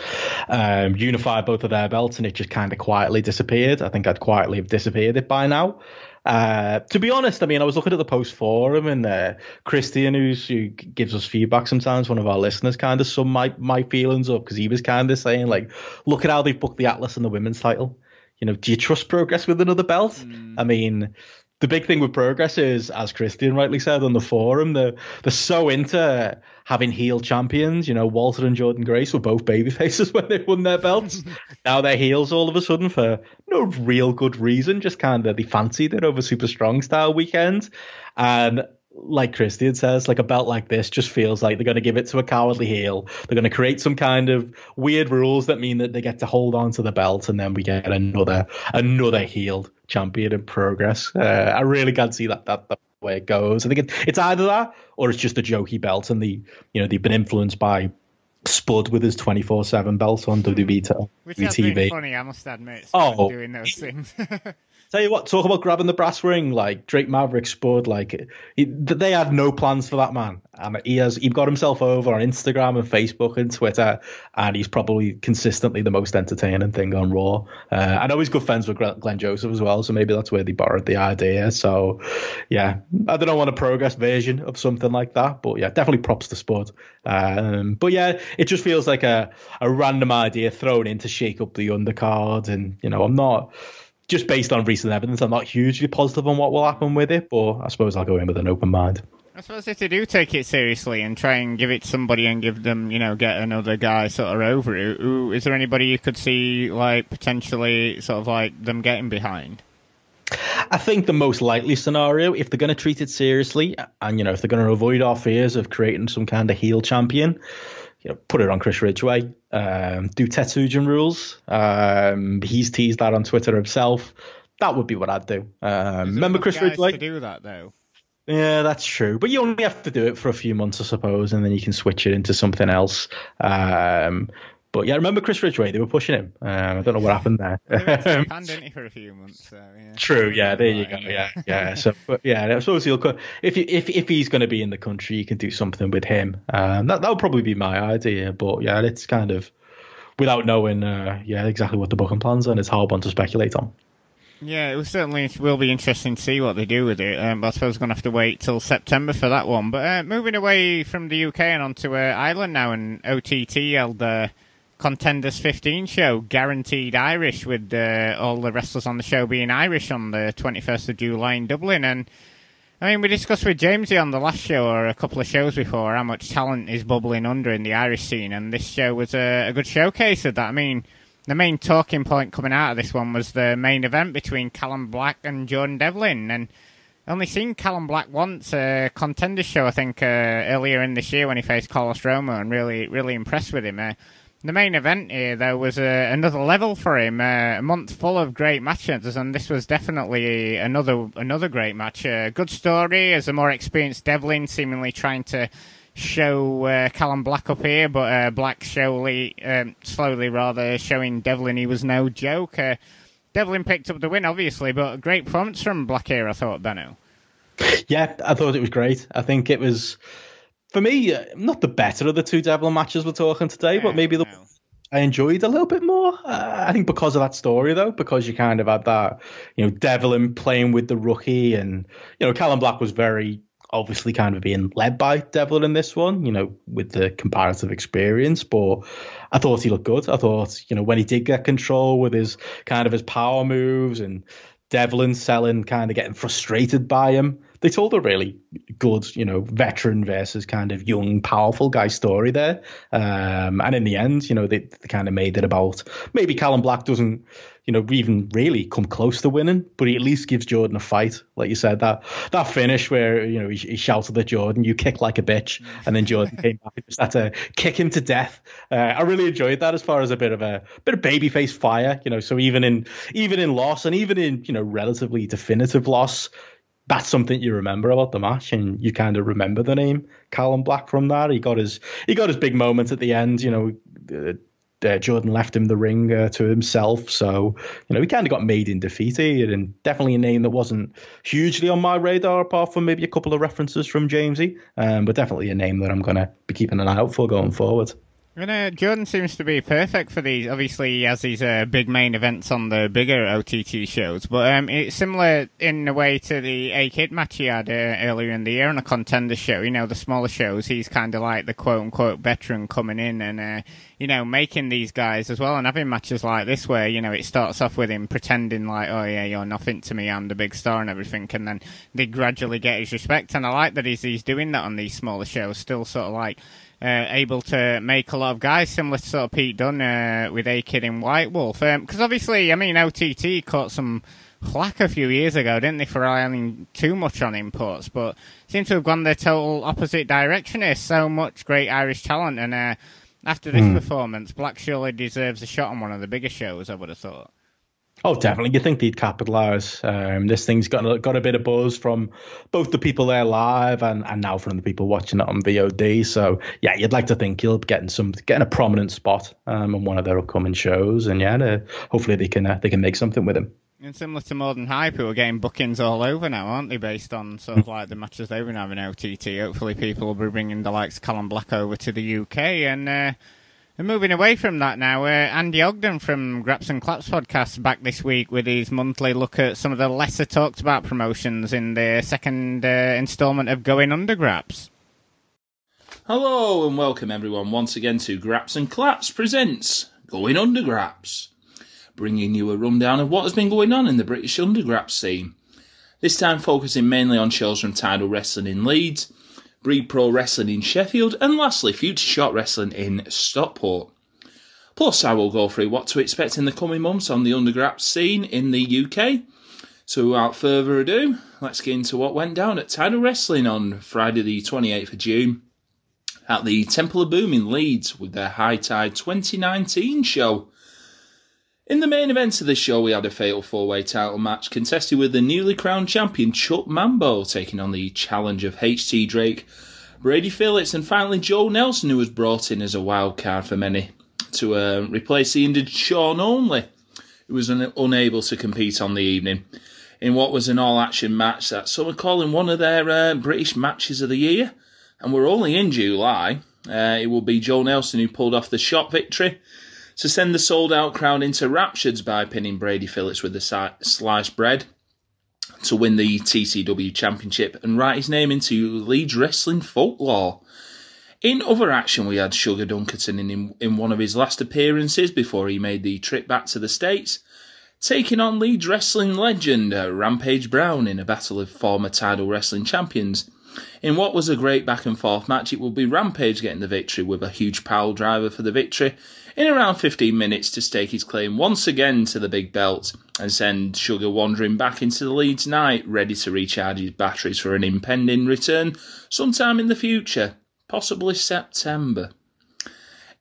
um, unified both of their belts and it just kind of quietly disappeared. I think I'd quietly have disappeared it by now. Uh, to be honest, I mean, I was looking at the post forum and uh, Christian, who's, who gives us feedback sometimes, one of our listeners, kind of summed my, my feelings up because he was kind of saying, like, look at how they've booked the Atlas and the women's title. You know, do you trust progress with another belt? Mm. I mean, the big thing with progress is, as Christian rightly said on the forum, they're, they're so into having heel champions. You know, Walter and Jordynne Grace were both baby faces when they won their belts. now they're heels all of a sudden for no real good reason, just kind of they fancied it over super strong style weekend. And like Christian says, like a belt like this just feels like they're going to give it to a cowardly heel. They're going to create some kind of weird rules that mean that they get to hold on to the belt, and then we get another another healed champion in progress. Uh, I really can't see that that, that way it goes. I think it, it's either that or it's just a jokey belt, and the you know they've been influenced by Spud with his twenty four seven belt on hmm. WWE Which TV. funny, I must admit. Oh, doing those things. Tell you what, talk about grabbing the brass ring, like Drake Maverick Spud, like he, they had no plans for that man, and he has he got himself over on Instagram and Facebook and Twitter, and he's probably consistently the most entertaining thing on Raw. Uh, I know he's good friends with Glen Joseph as well, so maybe that's where they borrowed the idea. So, yeah, I don't want a progress version of something like that, but yeah, definitely props to Spud. Um, but yeah, it just feels like a a random idea thrown in to shake up the undercard, and you know, I'm not just based on recent evidence, I'm not hugely positive on what will happen with it, but I suppose I'll go in with an open mind. I suppose if they do take it seriously and try and give it to somebody and give them, you know, get another guy sort of over it, who, is there anybody you could see, like, potentially sort of like them getting behind? I think the most likely scenario, if they're going to treat it seriously, and, you know, if they're going to avoid our fears of creating some kind of heel champion, you know, put it on Chris Ridgeway. Um, do Tetsujin rules. Um, he's teased that on Twitter himself. That would be what I'd do. Um, remember Chris Ridgeway? To do that though. Yeah, that's true. But you only have to do it for a few months, I suppose, and then you can switch it into something else. Um, But yeah, remember Chris Ridgeway? They were pushing him. Um, I don't know what happened there. Japan, didn't he, for a few months? So, yeah. True. Yeah. There you go. Yeah. Yeah. So, but yeah, I suppose he'll. If if if he's going to be in the country, you can do something with him. Um, that that would probably be my idea. But yeah, it's kind of without knowing, uh, yeah, exactly what the booking plans are, and it's hard one to speculate on. Yeah, it will certainly will be interesting to see what they do with it. Um, but I suppose we're going to have to wait till September for that one. But uh, moving away from the UK and onto uh, Ireland now, and OTT held the Contenders 15 show, guaranteed Irish, with uh, all the wrestlers on the show being Irish on the 21st of July in Dublin. And I mean, we discussed with Jamesy on the last show or a couple of shows before how much talent is bubbling under in the Irish scene, and this show was a, a good showcase of that. I mean the main talking point coming out of this one was the main event between Callum Black and Jordan Devlin. And only seen Callum Black once, a contender show, I think, uh, earlier in this year when he faced Carlos Romo, and really, really impressed with him. Uh, the main event here, though, was uh, another level for him. Uh, a month full of great matches, and this was definitely another another great match. A good story as a more experienced Devlin, seemingly trying to show uh, Callum Black up here, but uh, Black slowly, um, slowly rather showing Devlin he was no joke. Uh, Devlin picked up the win, obviously, but great performance from Black here, I thought, Benno. Yeah, I thought it was great. I think it was, for me, uh, not the better of the two Devlin matches we're talking today, but maybe the. I enjoyed a little bit more. Uh, I think because of that story, though, because you kind of had that, you know, Devlin playing with the rookie, and you know, Callum Black was very obviously kind of being led by Devlin in this one, you know, with the comparative experience. But I thought he looked good. I thought, you know, when he did get control with his kind of his power moves and Devlin selling, kind of getting frustrated by him. They told a really good, you know, veteran versus kind of young, powerful guy story there. Um, and in the end, you know, they, they kind of made it about maybe Callum Black doesn't you know, even really come close to winning, but he at least gives Jordan a fight. Like you said, that that finish where, you know, he, he shouted at Jordan, you kick like a bitch. And then Jordan came back and just had to kick him to death. Uh, I really enjoyed that as far as a bit of a bit of babyface fire, you know, so even in even in loss and even in, you know, relatively definitive loss, that's something you remember about the match, and you kind of remember the name Callum Black from that. He got his he got his big moment at the end. You know, uh, uh, Jordan left him the ring uh, to himself. So, you know, he kind of got made in defeat here, and definitely a name that wasn't hugely on my radar, apart from maybe a couple of references from Jamesy. Um, but definitely a name that I'm going to be keeping an eye out for going forward. And, uh, Jordan seems to be perfect for these. Obviously, he has these uh, big main events on the bigger OTT shows, but um, it's similar in a way to the A Kid match he had uh, earlier in the year on a contender show. You know, the smaller shows, he's kind of like the quote unquote veteran coming in and, uh, you know, making these guys as well and having matches like this where, you know, it starts off with him pretending like, oh yeah, you're nothing to me, I'm the big star and everything, and then they gradually get his respect. And I like that he's, he's doing that on these smaller shows, still sort of like uh, able to make a lot of guys similar to sort of Pete Dunne uh, with A Kid in White Wolf. Because um, obviously, I mean, OTT caught some flack a few years ago, didn't they, for relying too much on imports, but seem to have gone the total opposite direction here. So much great Irish talent, and uh, after this mm. performance, Black surely deserves a shot on one of the bigger shows, I would have thought. Oh, definitely. You think they'd capitalise. Um, this thing's got a, got a bit of buzz from both the people there live and, and now from the people watching it on VOD. So yeah, you'd like to think he'll be getting some getting a prominent spot um, on one of their upcoming shows, and yeah, hopefully they can uh, they can make something with him. And similar to Modern Hype, who are getting bookings all over now, aren't they? Based on sort of like the matches they've been having OTT. Hopefully, people will be bringing the likes of Callum Black over to the UK and. Uh, and moving away from that now, uh, Andy Ogden from Graps and Claps podcast back this week with his monthly look at some of the lesser talked about promotions in the second uh, instalment of Going Under Graps. Hello and welcome everyone once again to Graps and Claps presents Going Under Graps, bringing you a rundown of what has been going on in the British undergraps scene. This time focusing mainly on shows from Tidal Wrestling in Leeds Breed Pro Wrestling in Sheffield, and lastly, Future Shot Wrestling in Stockport. Plus, I will go through what to expect in the coming months on the underground scene in the UK. So, without further ado, let's get into what went down at Tidal Wrestling on Friday, the 28th of June, at the Temple of Boom in Leeds with their High Tide 2019 show. In the main event of the show, we had a fatal four way title match contested with the newly crowned champion Chuck Mambo taking on the challenge of HT Drake, Brady Phillips, and finally Joe Nelson, who was brought in as a wild card for many to uh, replace the injured Sean Only, who was un- unable to compete on the evening in what was an all-action match that some are calling one of their uh, British matches of the year. And we're only in July. Uh, it will be Joe Nelson who pulled off the shot victory to send the sold-out crowd into raptures by pinning Brady Phillips with si- sliced bread to win the TCW Championship and write his name into Leeds Wrestling folklore. In other action, we had Sugar Dunkerton in, in one of his last appearances before he made the trip back to the States, taking on Leeds Wrestling legend uh, Rampage Brown in a battle of former title wrestling champions. In what was a great back and forth match, it would be Rampage getting the victory with a huge pile driver for the victory in around 15 minutes to stake his claim once again to the big belt and send Sugar wandering back into the Leeds night, ready to recharge his batteries for an impending return sometime in the future, possibly September.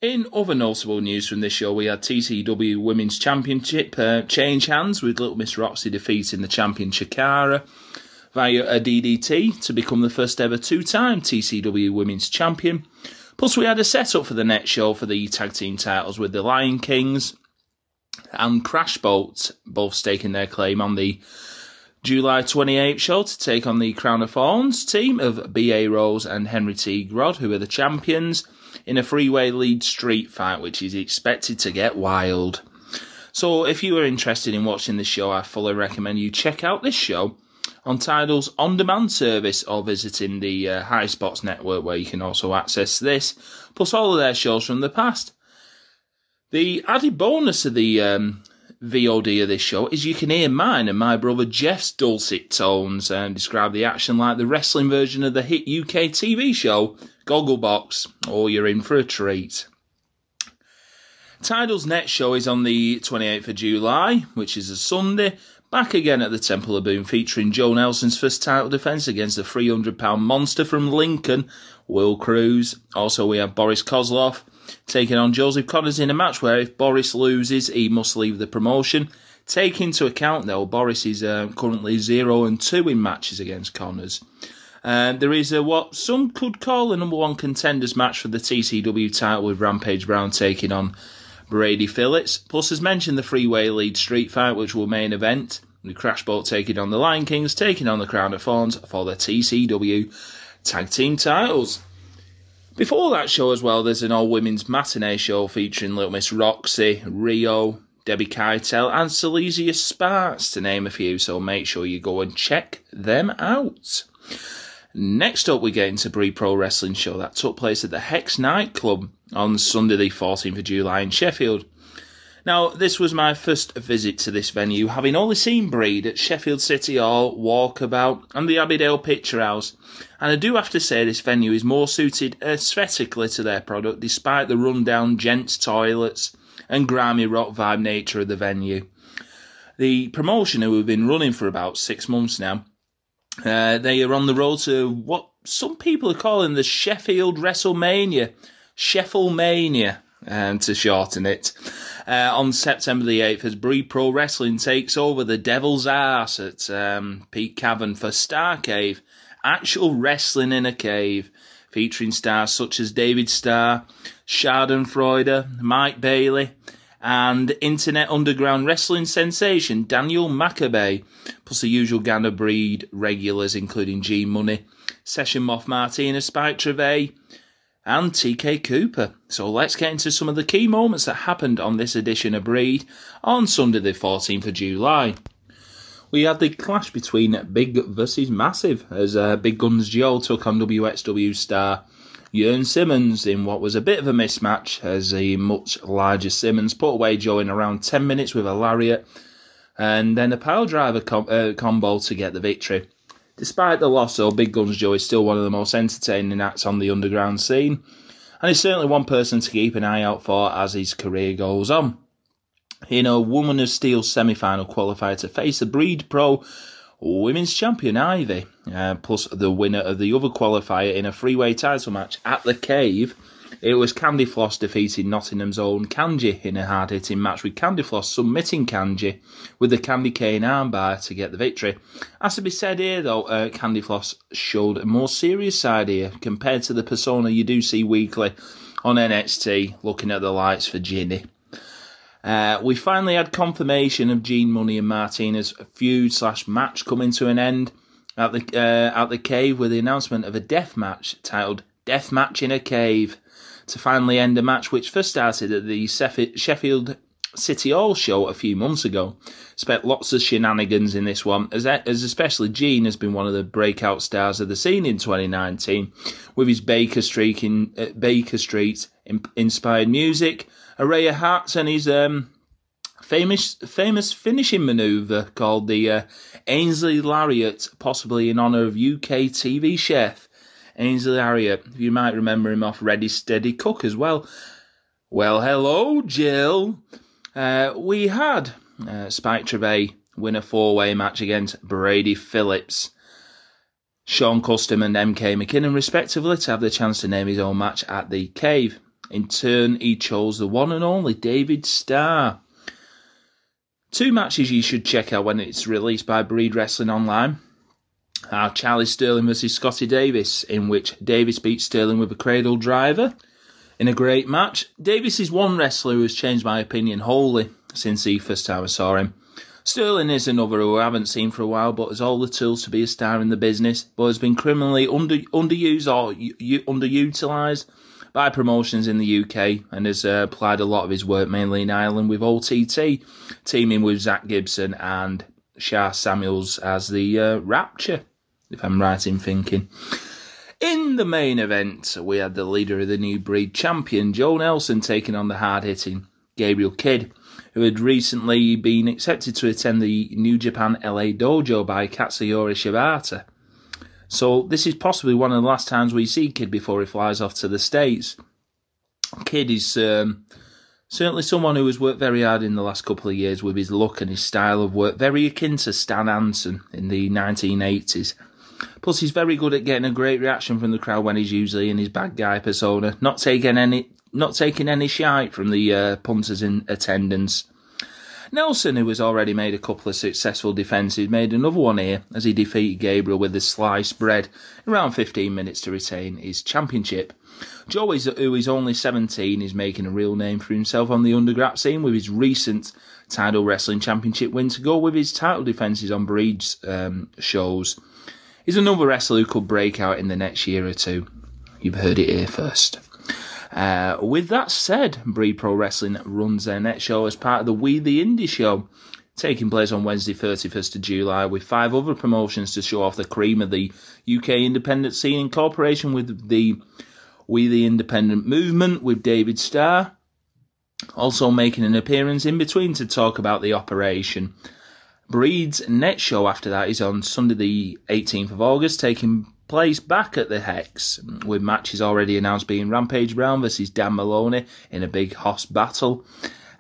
In other notable news from this show, we had TCW Women's Championship uh, change hands with Little Miss Roxy defeating the champion Chikara via a DDT to become the first ever two-time TCW Women's Champion. Plus, we had a setup for the next show for the tag team titles with the Lion Kings and Crash Boat both staking their claim on the July 28th show to take on the Crown of Thorns team of B.A. Rose and Henry T. Grod, who are the champions, in a freeway lead street fight, which is expected to get wild. So, if you are interested in watching this show, I fully recommend you check out this show on Tidal's on demand service or visiting the uh, High Spots network where you can also access this, plus all of their shows from the past. The added bonus of the um, VOD of this show is you can hear mine and my brother Jeff's dulcet tones and describe the action like the wrestling version of the hit UK TV show Gogglebox, or you're in for a treat. Tidal's next show is on the 28th of July, which is a Sunday, back again at the Temple of Boom featuring Joe Nelson's first title defence against the £300 monster from Lincoln, Will Cruz. Also, we have Boris Kozlov taking on Joseph Connors in a match where if Boris loses, he must leave the promotion. Take into account though, Boris is uh, currently 0 and 2 in matches against Connors. Uh, there is a, what some could call a number one contenders match for the TCW title with Rampage Brown taking on Brady Phillips. Plus, as mentioned, the freeway lead street fight, which will main event. The Crash Boat taking on the Lion Kings, taking on the Crown of Thorns for the TCW tag team titles. Before that show as well, there's an all women's matinee show featuring Little Miss Roxy, Rio, Debbie Keitel, and Silesia Sparks, to name a few. So make sure you go and check them out. Next up, we get into Breed Pro Wrestling show that took place at the Hex Nightclub on Sunday, the 14th of July in Sheffield. Now, this was my first visit to this venue, having only seen Breed at Sheffield City Hall, Walkabout, and the Abbeydale Picture House. And I do have to say this venue is more suited aesthetically to their product, despite the rundown gents' toilets and grimy rock vibe nature of the venue. The promotion, who have been running for about six months now, uh, they are on the road to what some people are calling the Sheffield WrestleMania, Sheffield Mania, um, to shorten it. Uh, on September the 8th, as Breed Pro Wrestling takes over the Devil's Arse at um, Peak Cavern for Star Cave, actual wrestling in a cave, featuring stars such as David Starr, Schadenfreude, Mike Bailey, and Internet Underground wrestling sensation Daniel Makabe, plus the usual Gander Breed regulars including G Money, Session Moth Martina, Spike Trivet, and TK Cooper. So let's get into some of the key moments that happened on this edition of Breed on Sunday the 14th of July. We had the clash between Big versus Massive as uh, Big Guns Joe took on WXW star Jurn Simmons in what was a bit of a mismatch as a much larger Simmons put away Joe in around 10 minutes with a lariat and then a pile driver com- uh, combo to get the victory. Despite the loss, though, Big Guns Joe is still one of the most entertaining acts on the underground scene, and he's certainly one person to keep an eye out for as his career goes on. In a Woman of Steel semi final qualifier to face the Breed Pro Women's Champion Ivy, uh, plus the winner of the other qualifier in a freeway title match at the Cave. It was Candy Floss defeating Nottingham's own Kanji in a hard hitting match with Candy Floss submitting Kanji with the Candy Cane armbar to get the victory. As to be said here though, uh, Candy Floss showed a more serious side here compared to the persona you do see weekly on NXT, looking at the lights for Jinny. Uh, we finally had confirmation of Gene Money and Martinez feud slash match coming to an end at the uh, at the cave with the announcement of a death match titled "Death Match in a Cave" to finally end a match which first started at the Sheffield City Hall show a few months ago. Spent lots of shenanigans in this one, as, as especially Gene has been one of the breakout stars of the scene in 2019, with his Baker Street, in, uh, Baker Street in, inspired music, array of hats, and his um, famous famous finishing maneuver called the uh, Ainsley Lariat, possibly in honour of UK TV chef Ainsley Harriott. You might remember him off Ready Steady Cook as well. Well, hello, Jill. Uh, we had uh, Spike Trivet win a four way match against Brady Phillips. Sean Custom and MK McKinnon, respectively, to have the chance to name his own match at the cave. In turn, he chose the one and only David Starr. Two matches you should check out when it's released by Breed Wrestling Online are Charlie Sterling versus Scotty Davis, in which Davis beats Sterling with a cradle driver. In a great match, Davis is one wrestler who has changed my opinion wholly since the first time I saw him. Sterling is another who I haven't seen for a while, but has all the tools to be a star in the business, but has been criminally under, underused or u- underutilised by promotions in the UK and has uh, applied a lot of his work mainly in Ireland with OTT, teaming with Zach Gibson and Sha Samuels as the uh, Rapture, if I'm right in thinking. In the main event, we had the leader of the new breed champion, Joe Nelson, taking on the hard hitting Gabriel Kidd, who had recently been accepted to attend the New Japan LA dojo by Katsuyori Shibata. So, this is possibly one of the last times we see Kid before he flies off to the States. Kid is um, certainly someone who has worked very hard in the last couple of years with his look and his style of work, very akin to Stan Hansen in the 1980s. Plus, he's very good at getting a great reaction from the crowd when he's usually in his bad guy persona, not taking any not taking any shite from the uh, punters in attendance. Nelson, who has already made a couple of successful defences, made another one here as he defeated Gabriel with a sliced bread in around 15 minutes to retain his championship. Joe, who is only 17, is making a real name for himself on the underground scene with his recent title wrestling championship win to go with his title defences on Breed's um, shows. He's another wrestler who could break out in the next year or two. You've heard it here first. Uh, with that said, Breed Pro Wrestling runs their next show as part of the We the Indie show, taking place on Wednesday, 31st of July, with five other promotions to show off the cream of the UK independent scene in cooperation with the We the Independent movement with David Starr. Also making an appearance in between to talk about the operation. Breed's next show after that is on Sunday, the 18th of August, taking place back at the Hex, with matches already announced being Rampage Brown versus Dan Moloney in a big hoss battle,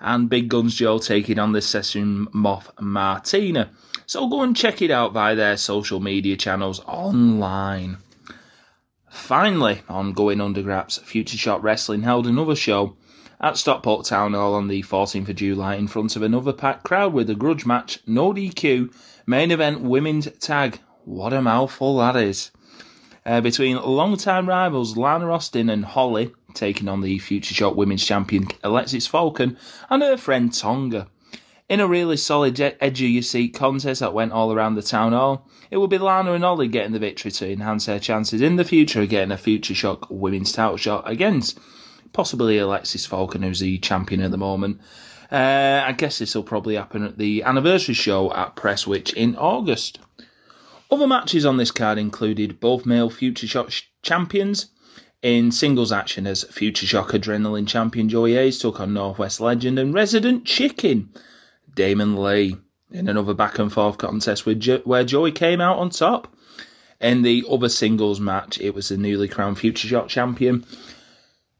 and Big Guns Joe taking on the Session Moth Martina. So go and check it out via their social media channels online. Finally, on Going Undergraps, Future Shot Wrestling held another show at Stockport Town Hall on the 14th of July in front of another packed crowd with a grudge match, no DQ, main event women's tag. What a mouthful that is. Uh, between long-time rivals Lana Austin and Holly, taking on the Future Shock Women's Champion Alexis Falcon and her friend Tonga. In a really solid edge of your seat contest that went all around the town hall, it will be Lana and Holly getting the victory to enhance their chances in the future of getting a Future Shock Women's title shot against possibly Alexis Falcon, who's the champion at the moment. Uh, I guess this will probably happen at the anniversary show at Prestwich in August. Other matches on this card included both male Future Shock champions in singles action as Future Shock Adrenaline champion Joey Hayes took on Northwest legend and resident chicken Damon Lee in another back and forth contest jo- where Joey came out on top. In the other singles match, it was the newly crowned Future Shock champion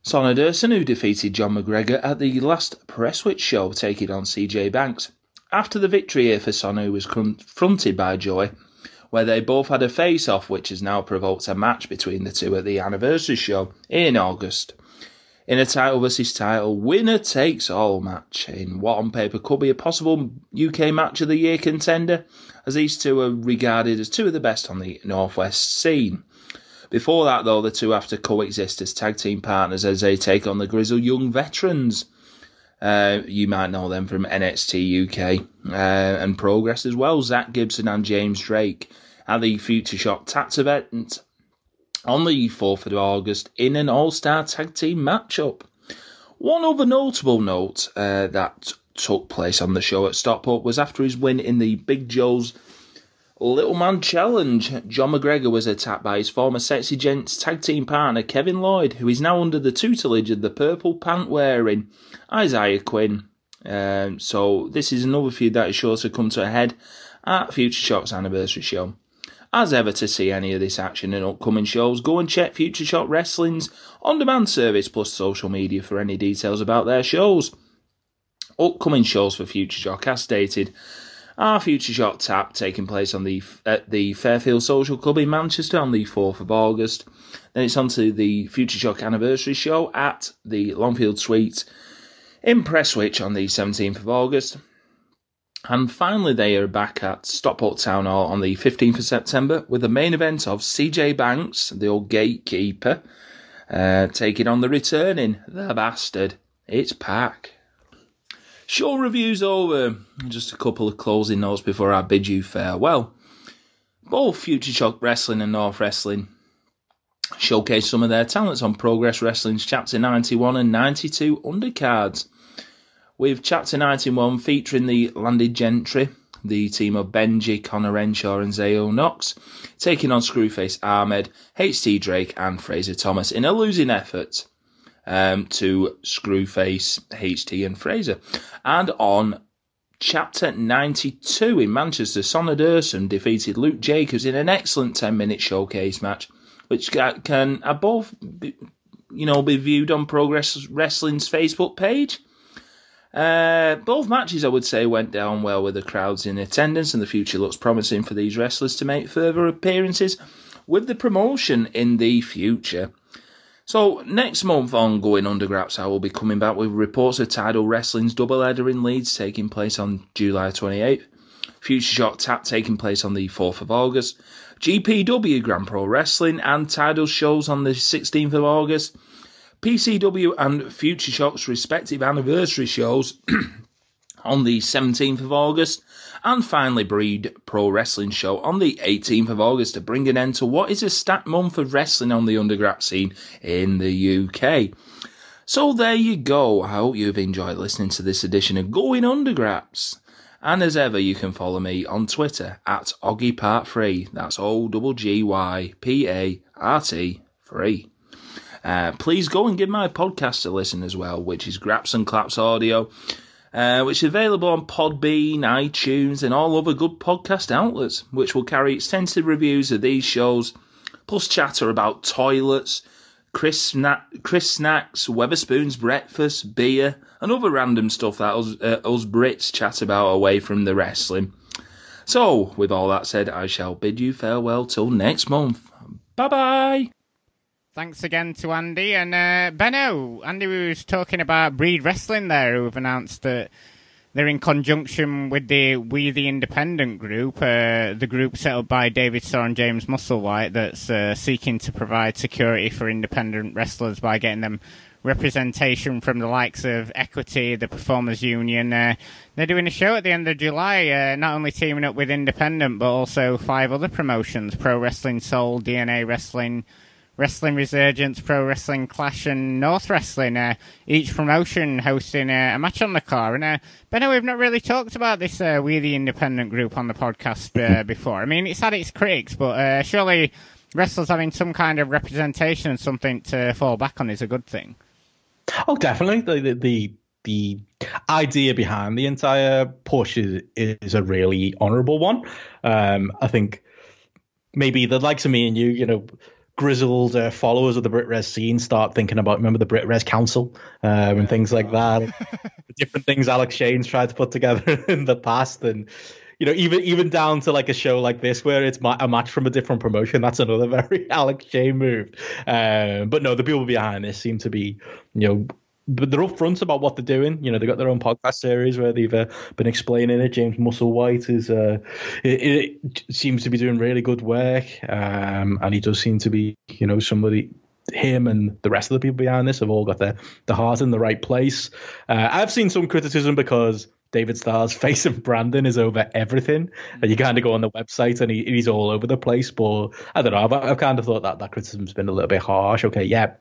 Sonny Durson, who defeated John McGregor at the last Prestwich show, taking on CJ Banks. After the victory here for Sonny, was confronted by Joy, where they both had a face off, which has now provoked a match between the two at the anniversary show in August. In a title versus title, winner takes all match in what on paper could be a possible UK match of the year contender, as these two are regarded as two of the best on the Northwest scene. Before that, though, the two have to coexist as tag team partners as they take on the Grizzled Young Veterans. Uh, you might know them from NXT UK uh, and Progress as well. Zach Gibson and James Drake at the Future Shock Tax event on the 4th of August in an all star tag team matchup. One other notable note uh, that took place on the show at Stockport was after his win in the Big Joe's Little Man Challenge. John McGregor was attacked by his former Sexy Gents tag team partner Kevin Lloyd, who is now under the tutelage of the purple pant wearing Isaiah Quinn. Um, so this is another feud that is sure to come to a head at Future Shock's anniversary show. As ever, to see any of this action in upcoming shows, go and check Future Shock Wrestling's on demand service plus social media for any details about their shows. Upcoming shows for Future Shock, as stated, are Future Shock Tap taking place on the at the Fairfield Social Club in Manchester on the 4th of August. Then it's on to the Future Shock anniversary show at the Longfield Suite in Prestwich on the 17th of August. And finally, they are back at Stockport Town Hall on the 15th of September with the main event of CJ Banks, the old gatekeeper, uh, taking on the returning, the bastard. It's Pack. Show reviews over. Just a couple of closing notes before I bid you farewell. Both Future Shock Wrestling and North Wrestling showcased some of their talents on Progress Wrestling's Chapter 91 and 92 undercards with Chapter 91 featuring the Landed Gentry, the team of Benji, Connor Renshaw, and Zayo Knox, taking on Screwface Ahmed, HT Drake, and Fraser Thomas in a losing effort um, to Screwface, HT, and Fraser. And on Chapter 92 in Manchester, Sonny Durson defeated Luke Jacobs in an excellent 10 minute showcase match, which can above, you know, be viewed on Progress Wrestling's Facebook page. Uh, both matches, I would say, went down well with the crowds in attendance, and the future looks promising for these wrestlers to make further appearances with the promotion in the future. So, next month on Going Undergraps, I will be coming back with reports of Tidal Wrestling's double header in Leeds taking place on July 28th, Future Shock Tap taking place on the 4th of August, GPW Grand Pro Wrestling and Tidal shows on the 16th of August, PCW and Future Shock's respective anniversary shows on the 17th of August, and finally Breed Pro Wrestling Show on the 18th of August to bring an end to what is a stacked month of wrestling on the underground scene in the UK. So there you go. I hope you've enjoyed listening to this edition of Going Undergraps. And as ever, you can follow me on Twitter at Oggy Part 3. That's O G Y P A R T 3. Uh, please go and give my podcast a listen as well, which is Graps and Claps Audio, uh, which is available on Podbean, iTunes, and all other good podcast outlets, which will carry extensive reviews of these shows, plus chatter about toilets, Chris, Chris snacks, Wetherspoon's breakfast, beer, and other random stuff that us, uh, us Brits chat about away from the wrestling. So, with all that said, I shall bid you farewell till next month. Bye bye. Thanks again to Andy and uh, Benno. Andy was talking about Breed Wrestling there, who've announced that they're in conjunction with the We the Independent group, uh, the group set up by David Starr and James Musselwhite, that's uh, seeking to provide security for independent wrestlers by getting them representation from the likes of Equity, the Performers Union. Uh, they're doing a show at the end of July, uh, not only teaming up with Independent, but also five other promotions Pro Wrestling Soul, DNA Wrestling. Wrestling Resurgence, Pro Wrestling Clash, and North Wrestling. Uh, each promotion hosting uh, a match on the car. And uh, Benno, we've not really talked about this uh, We the Independent group on the podcast uh, before. I mean, it's had its critics, but uh, surely wrestlers having some kind of representation and something to fall back on is a good thing. Oh, definitely. The the the, the idea behind the entire push is is a really honourable one. Um, I think maybe the likes of me and you, you know grizzled uh, followers of the Brit Res scene start thinking about remember the Brit Res Council um, and things like that, different things Alex Shane's tried to put together in the past, and you know even even down to like a show like this where it's a match from a different promotion. That's another very Alex Shane move. Um, but no, the people behind this seem to be you know but they're upfront about what they're doing. You know, they've got their own podcast series where they've uh, been explaining it. James Musselwhite is uh, it, it, seems to be doing really good work, um, and he does seem to be, you know, somebody. Him and the rest of the people behind this have all got their the heart in the right place. Uh, I've seen some criticism because David Starr's face of Brandon is over everything, and you kind of go on the website and he, he's all over the place. But I don't know. I've, I've kind of thought that that criticism's been a little bit harsh. Okay, yeah,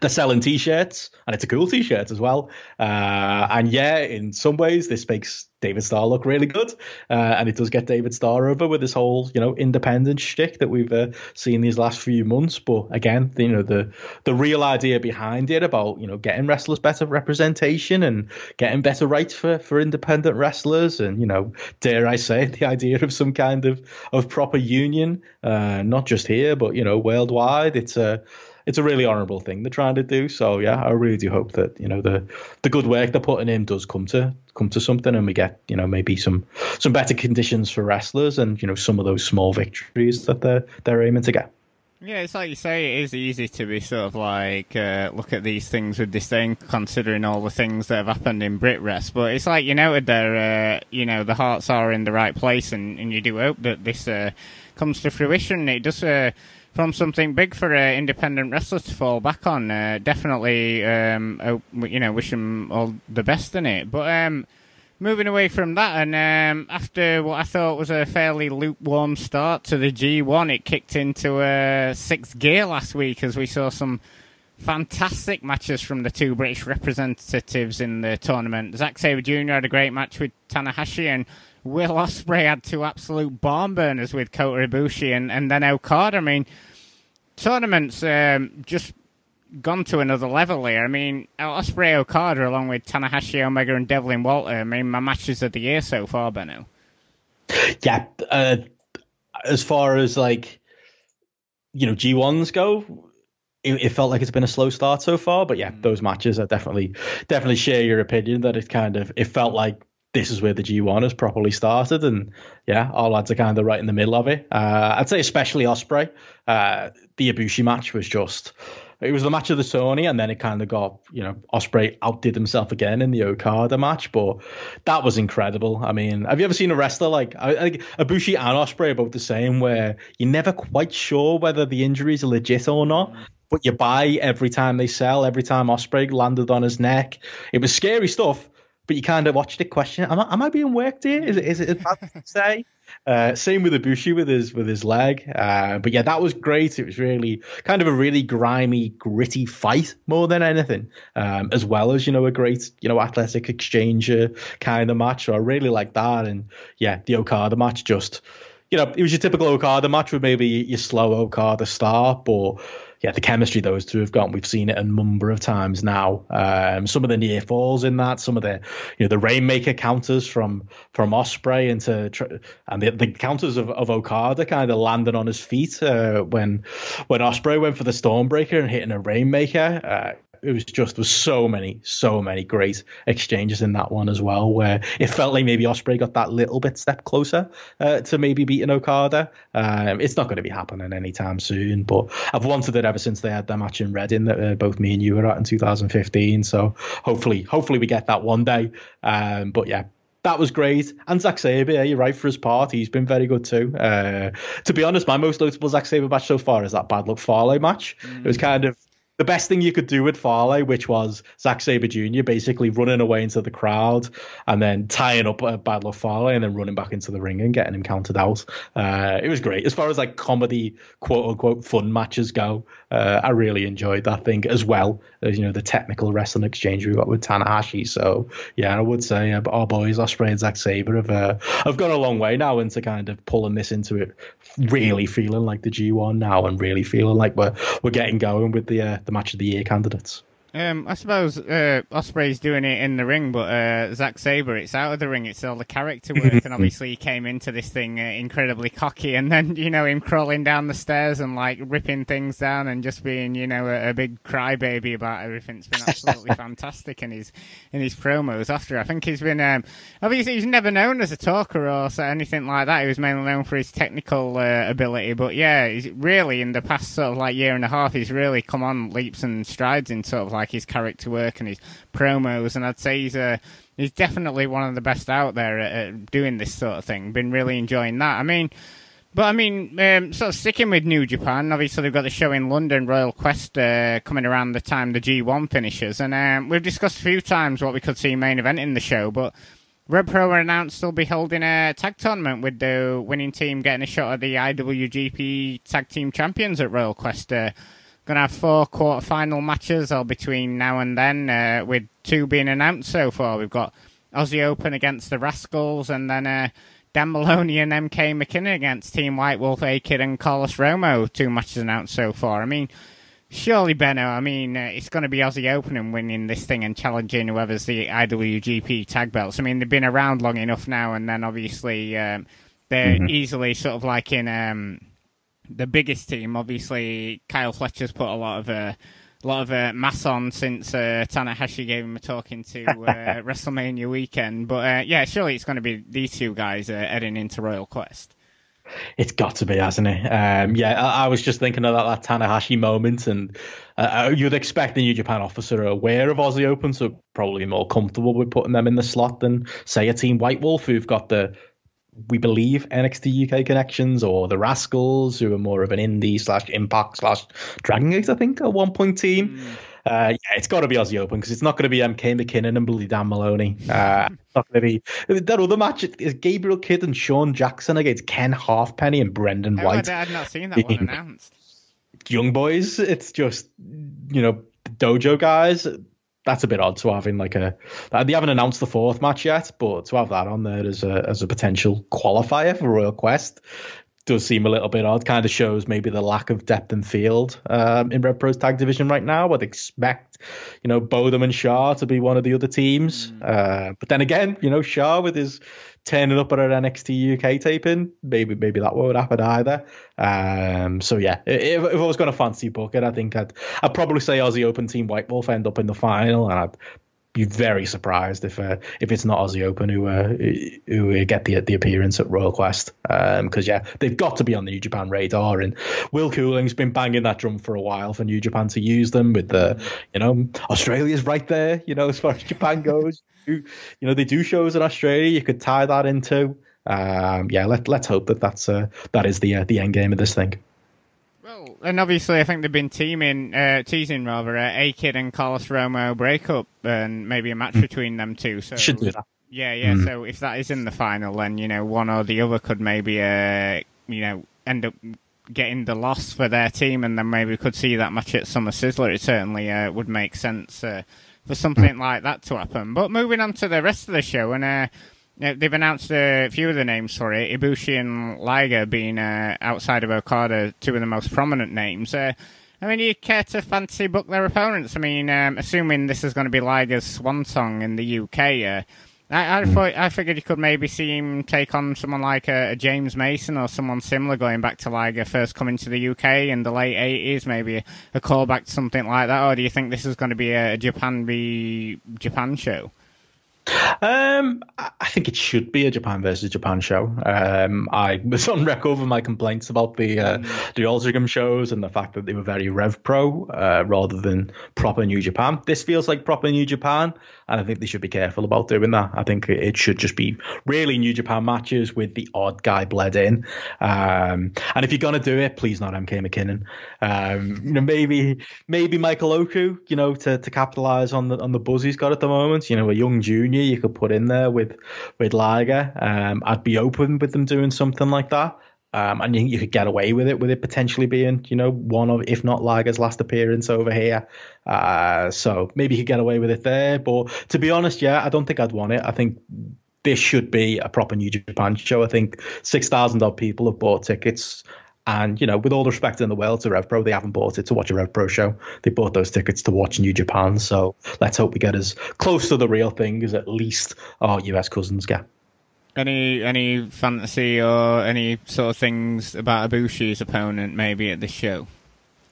they're selling t-shirts and it's a cool t-shirt as well. Uh, and yeah in some ways this makes david starr look really good. Uh, and it does get david starr over with this whole you know independent shtick that we've uh, seen these last few months. But again you know the the real idea behind it about you know getting wrestlers better representation and getting better rights for for independent wrestlers and you know dare i say the idea of some kind of of proper union uh, not just here but you know worldwide. It's a it's a really honourable thing they're trying to do. So yeah, I really do hope that you know the the good work they're putting in does come to come to something, and we get you know maybe some some better conditions for wrestlers, and you know some of those small victories that they're they're aiming to get. Yeah, it's like you say, it is easy to be sort of like uh, look at these things with disdain, considering all the things that have happened in Brit Rest. But it's like you noted there, uh, you know, the hearts are in the right place, and, and you do hope that this uh, comes to fruition. It does uh, from something big for uh, independent wrestlers to fall back on. Uh, definitely, um, oh, you know, wish them all the best in it. But um, moving away from that, and um, after what I thought was a fairly lukewarm start to the G1, it kicked into a sixth gear last week as we saw some fantastic matches from the two British representatives in the tournament. Zack Sabre Jr. had a great match with Tanahashi, and Will Ospreay had two absolute bomb burners with Kota Ibushi and, and then Okada. I mean, tournaments um, just gone to another level here. I mean, Ospreay Okada along with Tanahashi Omega and Devlin Walter. I mean, my matches of the year so far, Benno. Yeah, uh, as far as like you know G ones go, it, it, felt like it's been a slow start so far. But yeah, mm. those matches are definitely definitely share your opinion that it kind of it felt like this is where the G1 has properly started. And yeah, all lads are kind of right in the middle of it. Uh, I'd say especially Ospreay. Uh, the Ibushi match was just, it was the match of the Sony, and then it kind of got, you know, Ospreay outdid himself again in the Okada match, but that was incredible. I mean, have you ever seen a wrestler like, I, think Ibushi and Ospreay both the same, where you're never quite sure whether the injuries are legit or not? But you buy every time they sell, every time Ospreay landed on his neck. It was scary stuff, but you kind of watched it question, am I, am I being worked here? Is it, is it bad to say? Uh, same with Ibushi with his with his leg, uh, but yeah, that was great. It was really kind of a really grimy, gritty fight more than anything, um, as well as you know a great you know athletic exchanger kind of match. So I really like that, and yeah, the Okada match just you know it was your typical Okada match with maybe your slow Okada start, but yeah, the chemistry those two have got, we've seen it a number of times now. Um, some of the near falls in that, some of the you know the rainmaker counters from from Ospreay into and the, the counters of, of Okada kind of landing on his feet uh, when when Ospreay went for the Stormbreaker and hitting a rainmaker. Uh, it was just there was so many, so many great exchanges in that one as well, where it felt like maybe Ospreay got that little bit step closer uh, to maybe beating Okada. Um, it's not going to be happening anytime soon, but I've wanted it ever since they had their match in Reading that uh, both me and you were at in 2015. So hopefully, hopefully we get that one day. Um, but yeah, that was great. And Zack Sabre, yeah, you're right for his part. He's been very good too. Uh, to be honest, my most notable Zack Sabre match so far is that Bad Luck Fale match. Mm. It was kind of the best thing you could do with Fale, which was Zack Sabre Jr. basically running away into the crowd and then tying up a Bad Luck Fale and then running back into the ring and getting him counted out. Uh, it was great. As far as like comedy, quote unquote, fun matches go, uh, I really enjoyed that thing as well as, you know, the technical wrestling exchange we got with Tanahashi. So, yeah, I would say uh, our boys, Ospreay and Zack Sabre, have, uh, have gone a long way now into kind of pulling this into it, really feeling like the G1 now and really feeling like we're, we're getting going with the, uh, the match of the year candidates. Um, I suppose uh, Ospreay's doing it in the ring, but uh, Zack Sabre, it's out of the ring. It's all the character work, and obviously he came into this thing uh, incredibly cocky, and then you know him crawling down the stairs and like ripping things down, and just being you know a, a big crybaby about everything. It's been absolutely fantastic in his in his promos after. I think he's been um, obviously he's never known as a talker or anything like that. He was mainly known for his technical uh, ability, but yeah, he's really in the past sort of like year and a half, he's really come on leaps and strides in sort of like like his character work and his promos, and I'd say he's a he's definitely one of the best out there at, at doing this sort of thing. Been really enjoying that. I mean. But I mean, um, sort of sticking with New Japan, obviously they've got the show in London, Royal Quest, uh, coming around the time the G1 finishes. And um, we've discussed a few times what we could see main event in the show, but Rev Pro announced they'll be holding a tag tournament with the winning team getting a shot at the IWGP Tag Team Champions at Royal Quest. Uh, Going to have four quarter-final matches all between now and then, uh, with two being announced so far. We've got Aussie Open against the Rascals, and then uh, Dan Moloney and MK McKinnon against Team White Wolf, A-Kid and Carlos Romo. Two matches announced so far. I mean, surely, Benno, I mean, uh, it's going to be Aussie Open and winning this thing and challenging whoever's the IWGP tag belts. I mean, they've been around long enough now, and then obviously um, they're mm-hmm. easily sort of like in um, the biggest team. Obviously, Kyle Fletcher's put a lot of. Uh, a lot of uh, mass on since uh, Tanahashi gave him a talking to uh, WrestleMania weekend. But uh, yeah, surely it's going to be these two guys uh, heading into Royal Quest. It's got to be, hasn't it? Um, yeah, I, I, was just thinking of that, that Tanahashi moment, and uh, you'd expect the New Japan officer aware of Aussie Open, so probably more comfortable with putting them in the slot than, say, a team White Wolf, who've got the we believe NXT UK connections or the Rascals, who are more of an indie slash Impact slash Dragon Gate, I think, at one point team. Mm. Uh, yeah, it's got to be Aussie Open because it's not going to be MK McKinnon and Bloody Dan Moloney. Uh, not going to be that other match is Gabriel Kidd and Sean Jackson against Ken Halfpenny and Brendan oh, White. I, I've not seen that one announced. Young boys, it's just you know dojo guys that's a bit odd to having like a they haven't announced the fourth match yet, but to have that on there as a as a potential qualifier for Royal Quest does seem a little bit odd. Kind of shows maybe the lack of depth and field um, in Rev Pro's tag division right now. I'd expect, you know, Bodom and Sha to be one of the other teams. Mm. Uh, but then again, you know, Sha with his turning up at an NXT UK taping, maybe maybe that won't happen either. Um, so yeah, if, if I was going to fancy book it, I think I'd I'd probably say Aussie Open Team White Wolf end up in the final, and I'd be very surprised if uh, if it's not Aussie Open who uh, who get the the appearance at Royal Quest. Because um, yeah they've got to be on the New Japan radar and Will Cooling's been banging that drum for a while for New Japan to use them with the you know Australia's right there you know as far as Japan goes. You know they do shows in Australia you could tie that into. Um, yeah let let's hope that that's uh, that is the uh, the end game of this thing. Well, and obviously, I think they've been teaming, uh, teasing rather, uh, A Kid and Carlos Romo breakup, and maybe a match mm. between them two. So should do that. Yeah, yeah. Mm. So if that is in the final, then you know one or the other could maybe, uh, you know, end up getting the loss for their team, and then maybe we could see that match at Summer Sizzler. It certainly uh, would make sense uh, for something mm. like that to happen. But moving on to the rest of the show, and uh, they've announced a few of the names for it. Ibushi and Liger being uh, outside of Okada, two of the most prominent names. Uh, I mean, you care to fancy book their opponents? I mean, um, assuming this is going to be Liger's swan song in the UK, uh, I, I, hmm. thought I figured you could maybe see him take on someone like a, a, James Mason or someone similar, going back to Liger first coming to the UK in the late eighties, maybe a, a callback to something like that. Or do you think this is going to be a, Japan v Japan show? Um, I think it should be a Japan versus Japan show. Um, I was on record with my complaints about the uh, mm. the Ultragam shows and the fact that they were very Rev Pro uh, rather than proper New Japan. This feels like proper New Japan, and I think they should be careful about doing that. I think it should just be really New Japan matches with the odd guy bled in. Um, and if you're gonna do it, please not MK McKinnon. Um, you know, maybe maybe Michael Oku. You know, to, to capitalize on the on the buzz he's got at the moment. You know, a young junior you could put in there with with Liger. Um, I'd be open with them doing something like that. Um, and you, you could get away with it, with it potentially being, you know, one of, if not Liger's last appearance over here. Uh, so maybe you could get away with it there. But to be honest, yeah, I don't think I'd want it. I think this should be a proper New Japan show. I think 6,000 odd people have bought tickets. And, you know, with all the respect in the world to RevPro, they haven't bought it to watch a RevPro show. They bought those tickets to watch New Japan. So let's hope we get as close to the real thing as at least our US cousins get. Any any fantasy or any sort of things about Ibushi's opponent maybe at this show?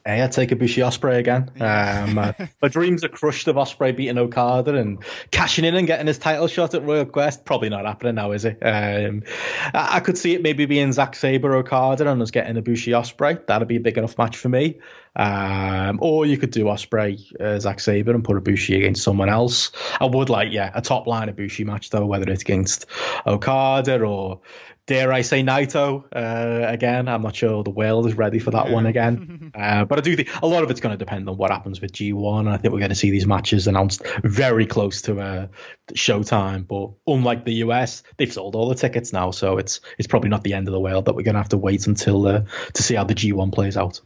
Hey, I'd take Ibushi Ospreay again. Um, uh, my dreams are crushed of Ospreay beating Okada and cashing in and getting his title shot at Royal Quest. Probably not happening now, is it? Um, I, I, could see it maybe being Zack Sabre Okada and us getting Ibushi Ospreay. That'd be a big enough match for me. Um, or you could do Ospreay, uh, Zack Sabre, and put Ibushi against someone else. I would like, yeah, a top line Ibushi match though, whether it's against Okada or dare I say Naito uh, again. I'm not sure the world is ready for that one again. uh, but I do think a lot of it's going to depend on what happens with G1. And I think we're going to see these matches announced very close to uh, showtime. But unlike the US, they've sold all the tickets now, so it's it's probably not the end of the world that we're going to have to wait until uh, to see how the G1 plays out.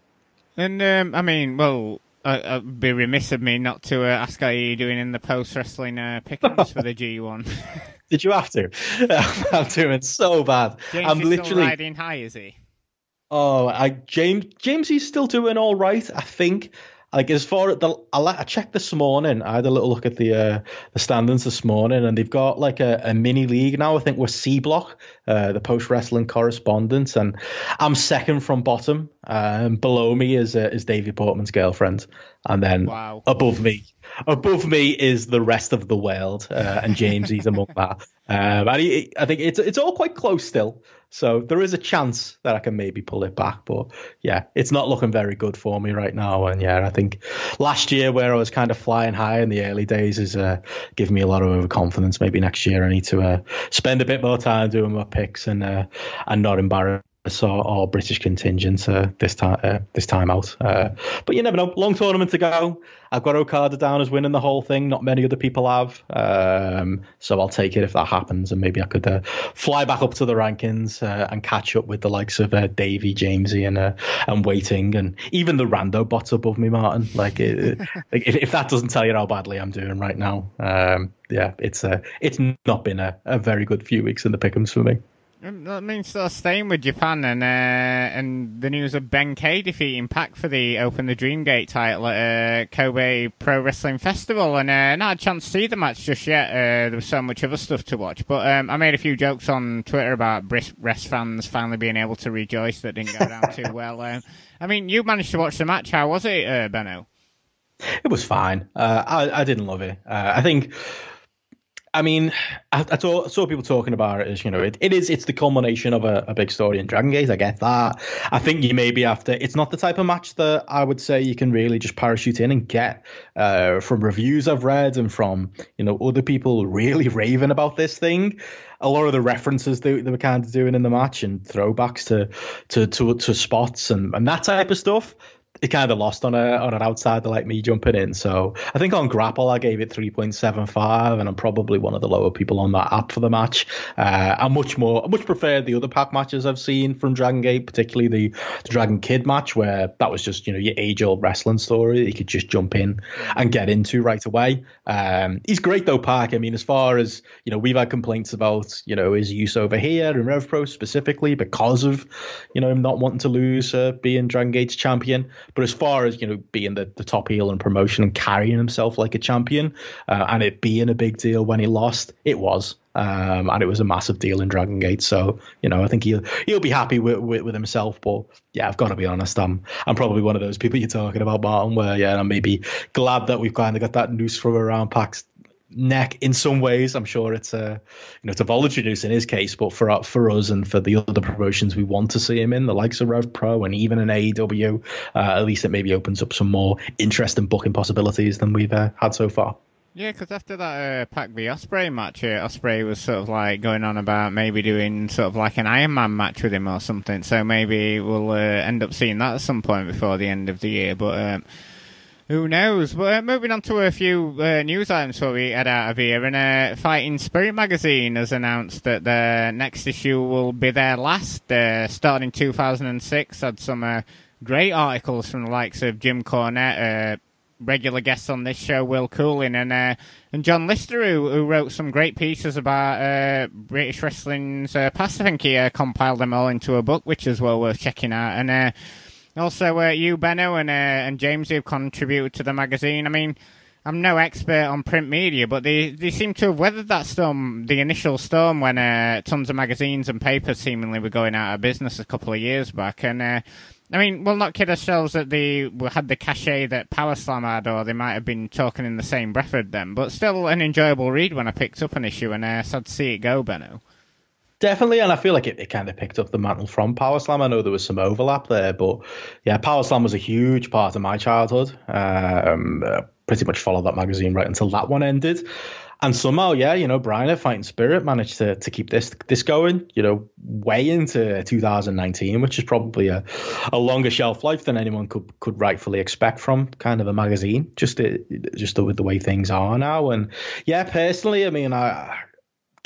And um, I mean, well, uh, it'd be remiss of me not to uh, ask how you're doing in the post wrestling uh, pickings for the G1. Did you have to? I'm doing so bad. James I'm literally still riding high, is he? Oh, I James James he's still doing all right, I think. Like as far as the, I, I checked this morning. I had a little look at the uh, the standings this morning, and they've got like a, a mini league now. I think we're C block, uh, the post wrestling correspondence, and I'm second from bottom. Um, below me is uh, is Davey Portman's girlfriend, and then wow. above me, above me is the rest of the world, uh, and James he's among that. Um, and he, I think it's it's all quite close still. So there is a chance that I can maybe pull it back, but yeah, it's not looking very good for me right now. And yeah, I think last year where I was kind of flying high in the early days is uh, giving me a lot of overconfidence. Maybe next year I need to uh, spend a bit more time doing my picks and uh, and not embarrass saw all British contingent uh, this time uh, this time out. Uh, but you never know. Long tournament to go. I've got Okada down as winning the whole thing. Not many other people have. Um, so I'll take it if that happens, and maybe I could uh, fly back up to the rankings uh, and catch up with the likes of uh, Davey, Jamesy, and and Wai Ting, and even the rando bots above me, Martin. Like, it, if, if, that doesn't tell you how badly I'm doing right now, um, yeah, it's uh, it's not been a, a very good few weeks in the pickums for me. That means sort of staying with Japan and uh, and the news of Ben K defeating Pac for the Open the Dream Gate title at uh, Kobe Pro Wrestling Festival, and uh, not a chance to see the match just yet. Uh, there was so much other stuff to watch, but um, I made a few jokes on Twitter about Brest fans finally being able to rejoice that didn't go down too well. Um, I mean, you managed to watch the match. How was it, uh, Benno? It was fine. Uh, I, I didn't love it. I think I mean, I, I, saw, saw, people talking about it as you know, it, it is it's the culmination of a, a, big story in Dragon Gate. I get that. I think you maybe after it's not the type of match that I would say you can really just parachute in and get uh, from reviews I've read and from you know other people really raving about this thing. A lot of the references they, they were kind of doing in the match and throwbacks to to to, to spots and, and that type of stuff it kind of lost on a on an outsider like me jumping in. So I think on Grapple I gave it 3.75, and I'm probably one of the lower people on that app for the match. Uh, I much more, I much prefer the other Pac matches I've seen from Dragon Gate, particularly the, the Dragon Kid match where that was just you know your age old wrestling story that you could just jump in and get into right away. Um, he's great though, Pac. I mean, as far as you know, we've had complaints about you know his use over here in RevPro specifically because of you know him not wanting to lose uh, being Dragon Gate's champion. But as far as you know, being the, the top heel in promotion and carrying himself like a champion, uh, and it being a big deal when he lost, it was. Um, and it was a massive deal in Dragon Gate. So you know, I think he'll he'll be happy with, with, with himself. But yeah, I've got to be honest. I'm I'm probably one of those people you're talking about, Martin. Where yeah, I'm maybe glad that we've kind of got that noose from around Pac's neck in some ways. I'm sure it's a you know it's a voluntary news in his case, but for for us and for the other promotions we want to see him in, the likes of Rev Pro and even an AEW, uh, at least it maybe opens up some more interesting booking possibilities than we've uh, had so far. Yeah, because after that uh, Pac v Osprey match, uh, Osprey was sort of like going on about maybe doing sort of like an Iron Man match with him or something. So maybe we'll uh, end up seeing that at some point before the end of the year. But um, who knows? But uh, moving on to a few uh, news items before we head out of here. And uh, Fighting Spirit magazine has announced that the next issue will be their last, uh, starting 2006. Had some uh, great articles from the likes of Jim Cornette, uh, regular guests on this show, Will Cooling, and and John Lister, who, who, wrote some great pieces about British wrestling's past. I think he compiled them all into a book, which is well worth checking out. And also, uh, you, Benno, and uh, and James, who've contributed to the magazine. I mean, I'm no expert on print media, but they, they seem to have weathered that storm, the initial storm, when uh, tons of magazines and papers seemingly were going out of business a couple of years back. And uh, I mean, we'll not kid ourselves that they had the cachet that Power Slam had, or they might have been talking in the same breath with them, but still an enjoyable read when I picked up an issue, and uh, sad to see it go, Benno. Definitely, and I feel like it, it kind of picked up the mantle from Power Slam. I know there was some overlap there, but yeah, Power Slam was a huge part of my childhood. Um, pretty much followed that magazine right until that one ended. And somehow, yeah, you know, Brian at Fighting Spirit managed to, to keep this this going, you know, way into 2019, which is probably a, a longer shelf life than anyone could could rightfully expect from kind of a magazine, just to, just with the way things are now. And yeah, personally, I mean, I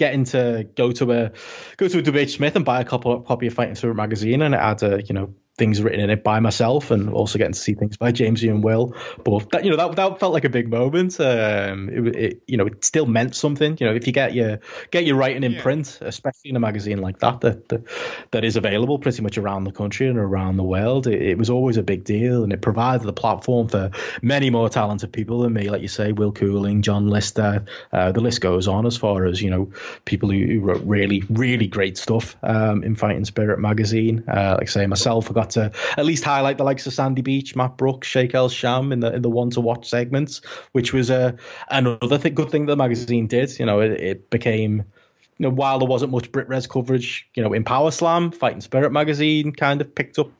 getting to go to a go to a WH Smith and buy a couple copy of Fighting Spirit magazine, and it had a you know things written in it by myself, and also getting to see things by James and Will. But that you know that that felt like a big moment. Um, it, it, you know it still meant something. You know if you get your get your writing in yeah. print, especially in a magazine like that that, that that is available pretty much around the country and around the world, it, it was always a big deal, and it provided the platform for many more talented people than me, like you say, Will Cooling, John Lister. Uh, the list goes on as far as you know people who, who wrote really really great stuff um, in Fighting Spirit magazine. Uh, like I say, myself, I got to at least highlight the likes of Sandy Beach, Matt Brooks, Sheikh El Sham in the in the one to watch segments, which was uh, another th- good thing the magazine did. You know, it, it became you know, while there wasn't much Brit BritRes coverage, you know, in Power Slam, Fighting Spirit magazine kind of picked up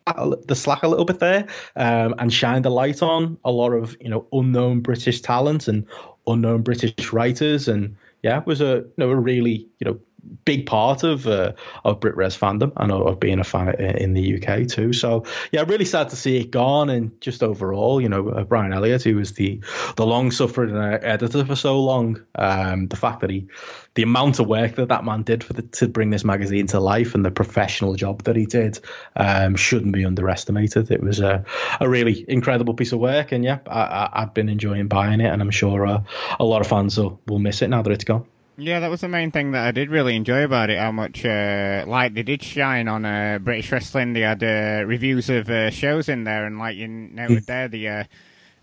the slack a little bit there um, and shined a light on a lot of, you know, unknown British talent and unknown British writers. And yeah, it was a, you know, a really, you know, big part of uh, of BritRes fandom and of being a fan in the UK too. So yeah, really sad to see it gone. And just overall, you know, uh, Brian Elliott, who was the the long suffering uh, editor for so long, um, the fact that he, the amount of work that that man did for the, to bring this magazine to life and the professional job that he did, um, shouldn't be underestimated. It was a a really incredible piece of work, and yeah, I, have been enjoying buying it, and I'm sure uh, a lot of fans will, will miss it now that it's gone. Yeah, that was the main thing that I did really enjoy about it. How much uh, light they did shine on uh, British wrestling. They had uh, reviews of uh, shows in there, and like you noted there, the uh,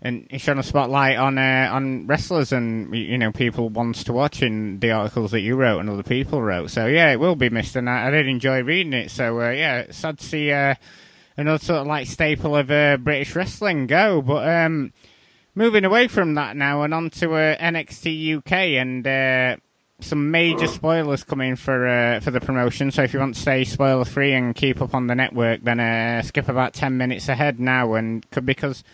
and it shone a spotlight on uh, on wrestlers and you know people wants to watch in the articles that you wrote and other people wrote. So yeah, it will be missed, and I, I did enjoy reading it. So yeah, sad to see another sort of like staple of British wrestling go, but. um Moving away from that now and on to NXT UK and some major spoilers coming for uh, for the promotion. So if you want to stay spoiler free and keep up on the network, then uh, skip about ten minutes ahead now, and because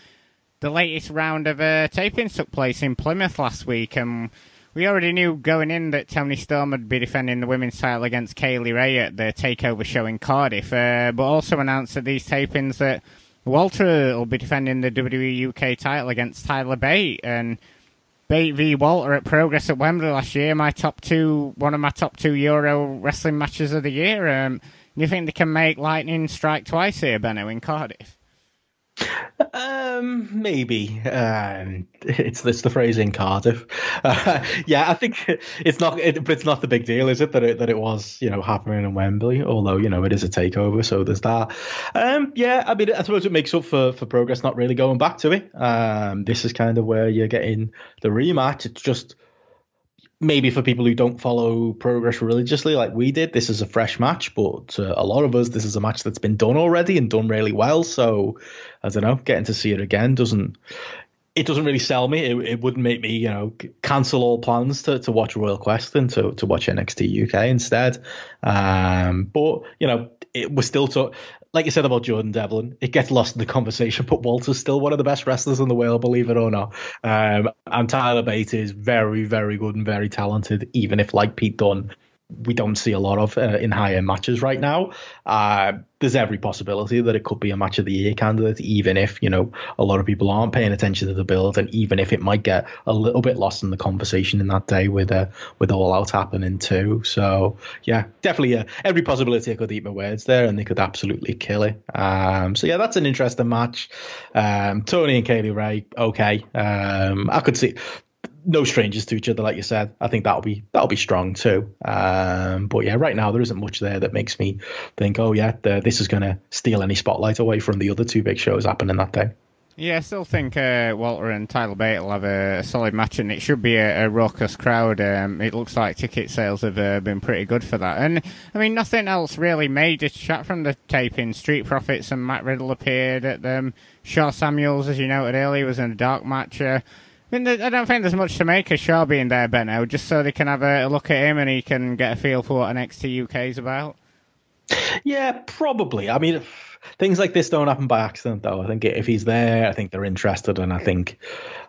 the latest round of uh, tapings took place in Plymouth last week, and we already knew going in that Toni Storm would be defending the women's title against Kay Lee Ray at the Takeover show in Cardiff, uh, but also announced at these tapings that Walter will be defending the WWE UK title against Tyler Bate. And Bate v Walter at Progress at Wembley last year. My top two, one of my top two Euro wrestling matches of the year. Um, you think they can make lightning strike twice here, Benno, in Cardiff? Um, maybe. Um, it's it's the phrase in Cardiff. Uh, yeah, I think it's not. It, but it's not the big deal, is it? That it that it was you know happening in Wembley. Although you know it is a takeover, so there's that. Um, yeah, I mean, I suppose it makes up for for progress not really going back to it. Um, this is kind of where you're getting the rematch. It's just maybe for people who don't follow progress religiously like we did this is a fresh match but a lot of us this is a match that's been done already and done really well so i don't know getting to see her again doesn't it doesn't really sell me. It, it wouldn't make me, you know, cancel all plans to, to watch Royal Quest and to, to watch NXT UK instead. Um, but you know, it was still to, like you said about Jordan Devlin, it gets lost in the conversation, but Walter's still one of the best wrestlers in the world, believe it or not. Um, and Tyler Bate is very, very good and very talented, even if, like Pete Dunne, we don't see a lot of uh, in higher matches right now. Uh, there's every possibility that it could be a match of the year candidate, even if you know a lot of people aren't paying attention to the build, and even if it might get a little bit lost in the conversation in that day with uh, with all out happening too. So yeah, definitely uh, every possibility I could eat my words there, and they could absolutely kill it. Um, so yeah, that's an interesting match. Um, Toni and Kay Lee Ray, okay. Um, I could see no strangers to each other, like you said. I think that'll be that'll be strong too. Um, but yeah, right now there isn't much there that makes me think, oh yeah, the, this is going to steal any spotlight away from the other two big shows happening that day. Yeah, I still think uh, Walter and Tyler Bate will have a, a, solid match, and it should be a, a raucous crowd. Um, it looks like ticket sales have uh, been pretty good for that. And I mean, nothing else really major to chat from the taping. Street Profits and Matt Riddle appeared at them. Sha Samuels, as you noted earlier, was in a dark match. Uh, I, mean, I don't think there's much to make of Sha being there, Benno, just so they can have a, look at him and he can get a feel for what NXT UK is about. Yeah, probably. I mean things like this don't happen by accident, though. I think if he's there, I think they're interested, and I think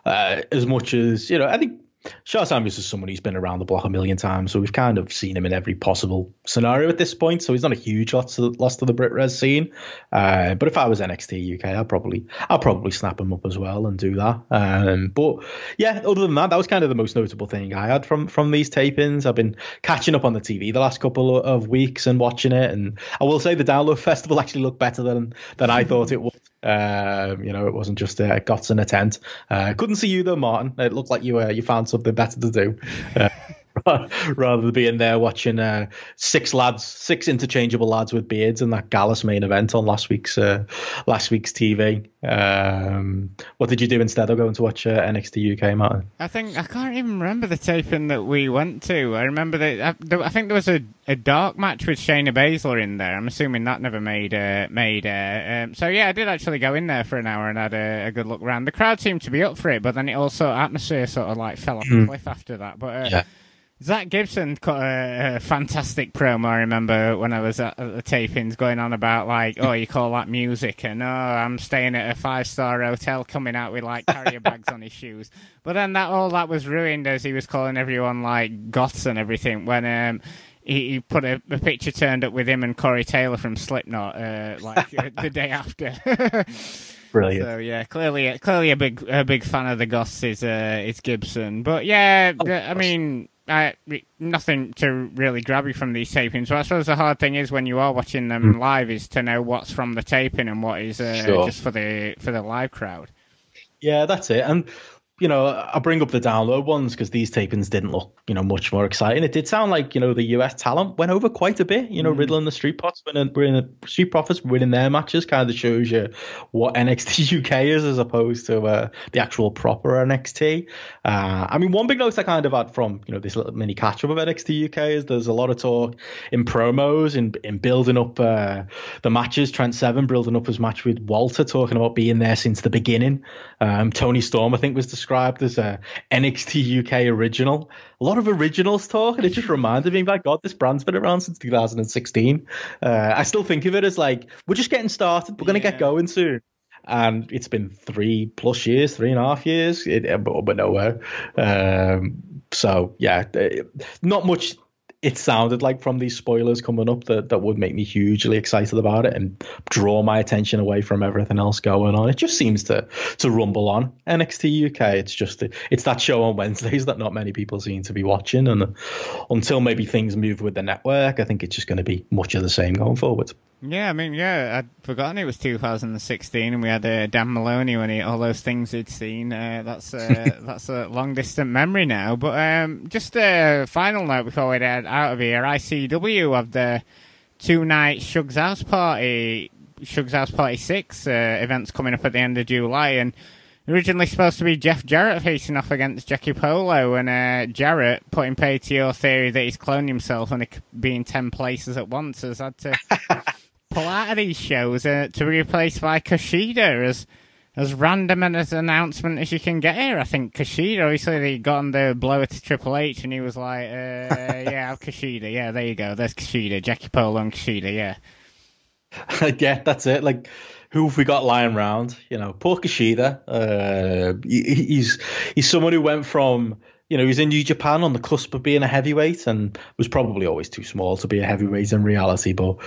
uh, as much as you know, I think Sha Samuels is someone who's been around the block a million times, so we've kind of seen him in every possible scenario at this point. So he's not a huge loss to, loss to the Brit Res scene. Uh, but if I was NXT UK, I'd probably I'd probably snap him up as well and do that. Um, but yeah, other than that, that was kind of the most notable thing I had from from these tapings. I've been catching up on the TV the last couple of weeks and watching it, and I will say the Download Festival actually looked better than than I thought it would. Um, you know, it wasn't just a Gots in a tent. Uh, couldn't see you though, Martin. It looked like you uh, you found something better to do. Uh, rather than being there watching uh, six lads, six interchangeable lads with beards in that Gallus main event on last week's uh, last week's TV. Um, what did you do instead of going to watch uh, NXT UK, Martin? I think I can't even remember the taping that we went to. I remember that I, uh, I think there was a, a dark match with Shayna Baszler in there. I'm assuming that never made uh, made. Uh, um, so yeah, I did actually go in there for an hour and had a, a, good look around. The crowd seemed to be up for it, but then it also atmosphere sort of like fell off the hmm. cliff after that. But uh, yeah. Zack Gibson cut a, a, fantastic promo. I remember when I was at, the tapings going on about like, oh, you call that music, and oh, I'm staying at a five star hotel, coming out with like carrier bags on his shoes. But then that all that was ruined as he was calling everyone like goths and everything when um, he, he, put a, a, picture turned up with him and Corey Taylor from Slipknot uh, like the day after. Brilliant. So yeah, clearly, clearly a big a big fan of the Goths is uh, is Gibson. But yeah, oh, I mean uh, nothing to really grab you from these tapings. But I suppose the hard thing is when you are watching them mm. live is to know what's from the taping and what is uh, sure. just for the for the live crowd. Yeah, that's it. And you know, I bring up the download ones because these tapings didn't look, you know, much more exciting. It did sound like, you know, the US talent went over quite a bit. You know, mm. Riddle and the Street Profits winning, winning, Street Profits winning their matches kind of shows you what NXT UK is as opposed to uh, the actual proper NXT. Uh, I mean, one big note I kind of had from, you know, this little mini catch up of NXT UK is there's a lot of talk in promos in, in building up uh, the matches. Trent Seven building up his match with Walter, talking about being there since the beginning. Um, Toni Storm, I think, was described described as a NXT UK original. A lot of originals talk, and it just reminded me, my God, this brand's been around since 2016. Uh, I still think of it as like, we're just getting started. We're going to yeah. get going soon and it's been three plus years, three and a half years, it, but, but nowhere. Um, so yeah, not much it sounded like from these spoilers coming up that, that would make me hugely excited about it and draw my attention away from everything else going on. It just seems to to rumble on NXT UK. It's just it's that show on Wednesdays that not many people seem to be watching, and until maybe things move with the network, I think it's just going to be much of the same going forward. Yeah, I mean, yeah, I'd forgotten it was 2016, and we had uh, Dan Moloney when he all those things he'd seen. Uh, that's uh, that's a long distant memory now. But um, just a final note before we head out of here: ICW have the two night Shugs House Party, Shugs House Party Six uh, events coming up at the end of July, and originally supposed to be Jeff Jarrett facing off against Jackie Polo, and uh, Jarrett, putting pay to your theory that he's cloned himself and being ten places at once, has had to pull out of these shows uh, to be replaced by Kushida as as random an announcement as you can get here. I think Kushida, obviously, they got on the blower to Triple H, and he was like, uh, "Yeah, Kushida. Yeah, there you go. There's Kushida, Jackie Polo and Kushida. Yeah." yeah, that's it. Like, who have we got lying around? You know, poor Kushida. Uh, he, he's he's someone who went from you know, he was in New Japan on the cusp of being a heavyweight and was probably always too small to be a heavyweight in reality. But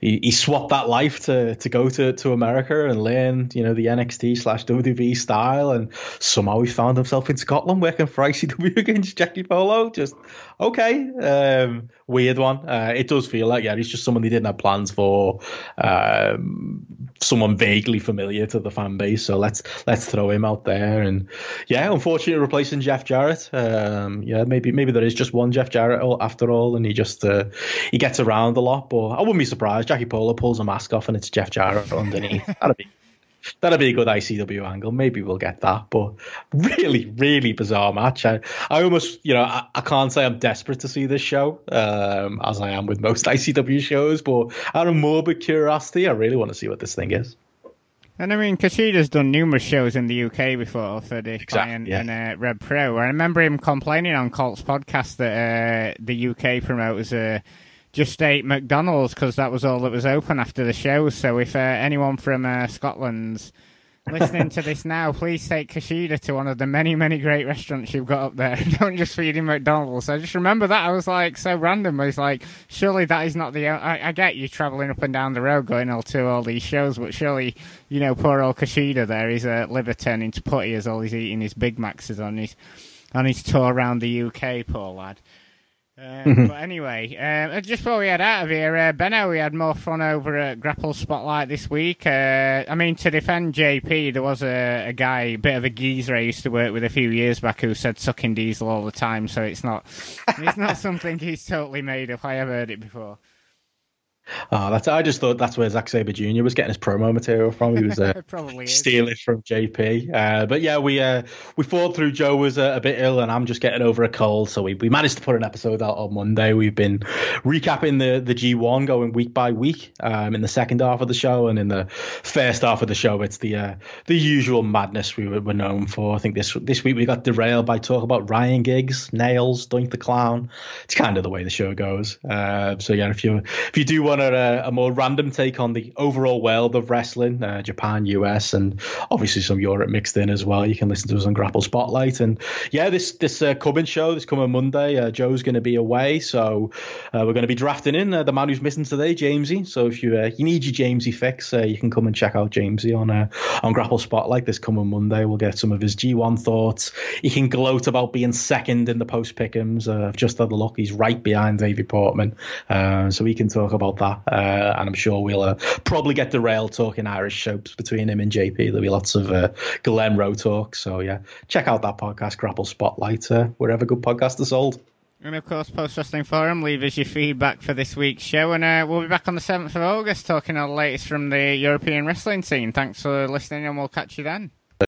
he, he swapped that life to to go to, to America and learn, you know, the NXT slash WWE style. And somehow he found himself in Scotland working for ICW against Jackie Polo. Just okay, um, weird one. Uh, it does feel like yeah, he's just someone they didn't have plans for. Um, someone vaguely familiar to the fan base. So let's let's throw him out there. And yeah, unfortunately, replacing Jeff Jarrett. Um, yeah, maybe maybe there is just one Jeff Jarrett after all, and he just uh, he gets around a lot. But I wouldn't be surprised. Jackie Polo pulls a mask off and it's Jeff Jarrett underneath. That'd be that'd be a good ICW angle. Maybe we'll get that. But really, really bizarre match. I, I almost, you know, I, I can't say I'm desperate to see this show, um, as I am with most ICW shows. But out of morbid curiosity, I really want to see what this thing is. And I mean, Kushida's done numerous shows in the UK before for the Exactly, and, yeah. and uh, Rev Pro. I remember him complaining on Colt's podcast that uh, the UK promoters uh, just ate McDonald's because that was all that was open after the show. So if uh, anyone from uh, Scotland's listening to this now, please take Kushida to one of the many, many great restaurants you've got up there. Don't just feed him McDonald's. I just remember that. I was like, so random. I was like, surely that is not the. I, I get you traveling up and down the road going all to all these shows, but surely, you know, poor old Kushida there, his uh, liver turning to putty as all he's eating his Big Macs on his, on his tour around the UK, poor lad. Um, but anyway, uh, just before we head out of here, uh, Benno, we had more fun over at Grapple Spotlight this week. Uh, I mean, to defend JP, there was a, a guy, a bit of a geezer I used to work with a few years back, who said "sucking diesel" all the time. So it's not, it's not something he's totally made up. I have heard it before. Oh, that's. I just thought that's where Zack Sabre Jr. was getting his promo material from. He was uh, probably is. steal it from JP. Uh, but yeah, we uh, we fought through. Joe was uh, a bit ill, and I'm just getting over a cold, so we, we managed to put an episode out on Monday. We've been recapping the the G1, going week by week. Um, in the second half of the show, and in the first half of the show, it's the uh, the usual madness we were, were known for. I think this this week we got derailed by talk about Ryan Giggs, nails, Doink the Clown. It's kind of the way the show goes. Uh, so yeah, if you if you do want a, a more random take on the overall world of wrestling, uh, Japan, US, and obviously some Europe mixed in as well, you can listen to us on Grapple Spotlight. And yeah, this this uh, coming show, this coming Monday, uh, Joe's going to be away, so uh, we're going to be drafting in uh, the man who's missing today, Jamesy. So if you uh, you need your Jamesy fix, you can come and check out Jamesy on on Grapple Spotlight this coming Monday. We'll get some of his G1 thoughts. He can gloat about being second in the post pickums. I've just had a look; he's right behind Davey Portman, so we can talk about that. Uh, and I'm sure we'll uh, probably get the derailed talking Irish soaps between him and JP. There'll be lots of uh, Glenroe talk. So yeah, check out that podcast, Grapple Spotlight, uh, wherever good podcasts are sold. And of course, Post Wrestling Forum, leave us your feedback for this week's show. And uh, we'll be back on the 7th of August talking all the latest from the European wrestling scene. Thanks for listening, and we'll catch you then.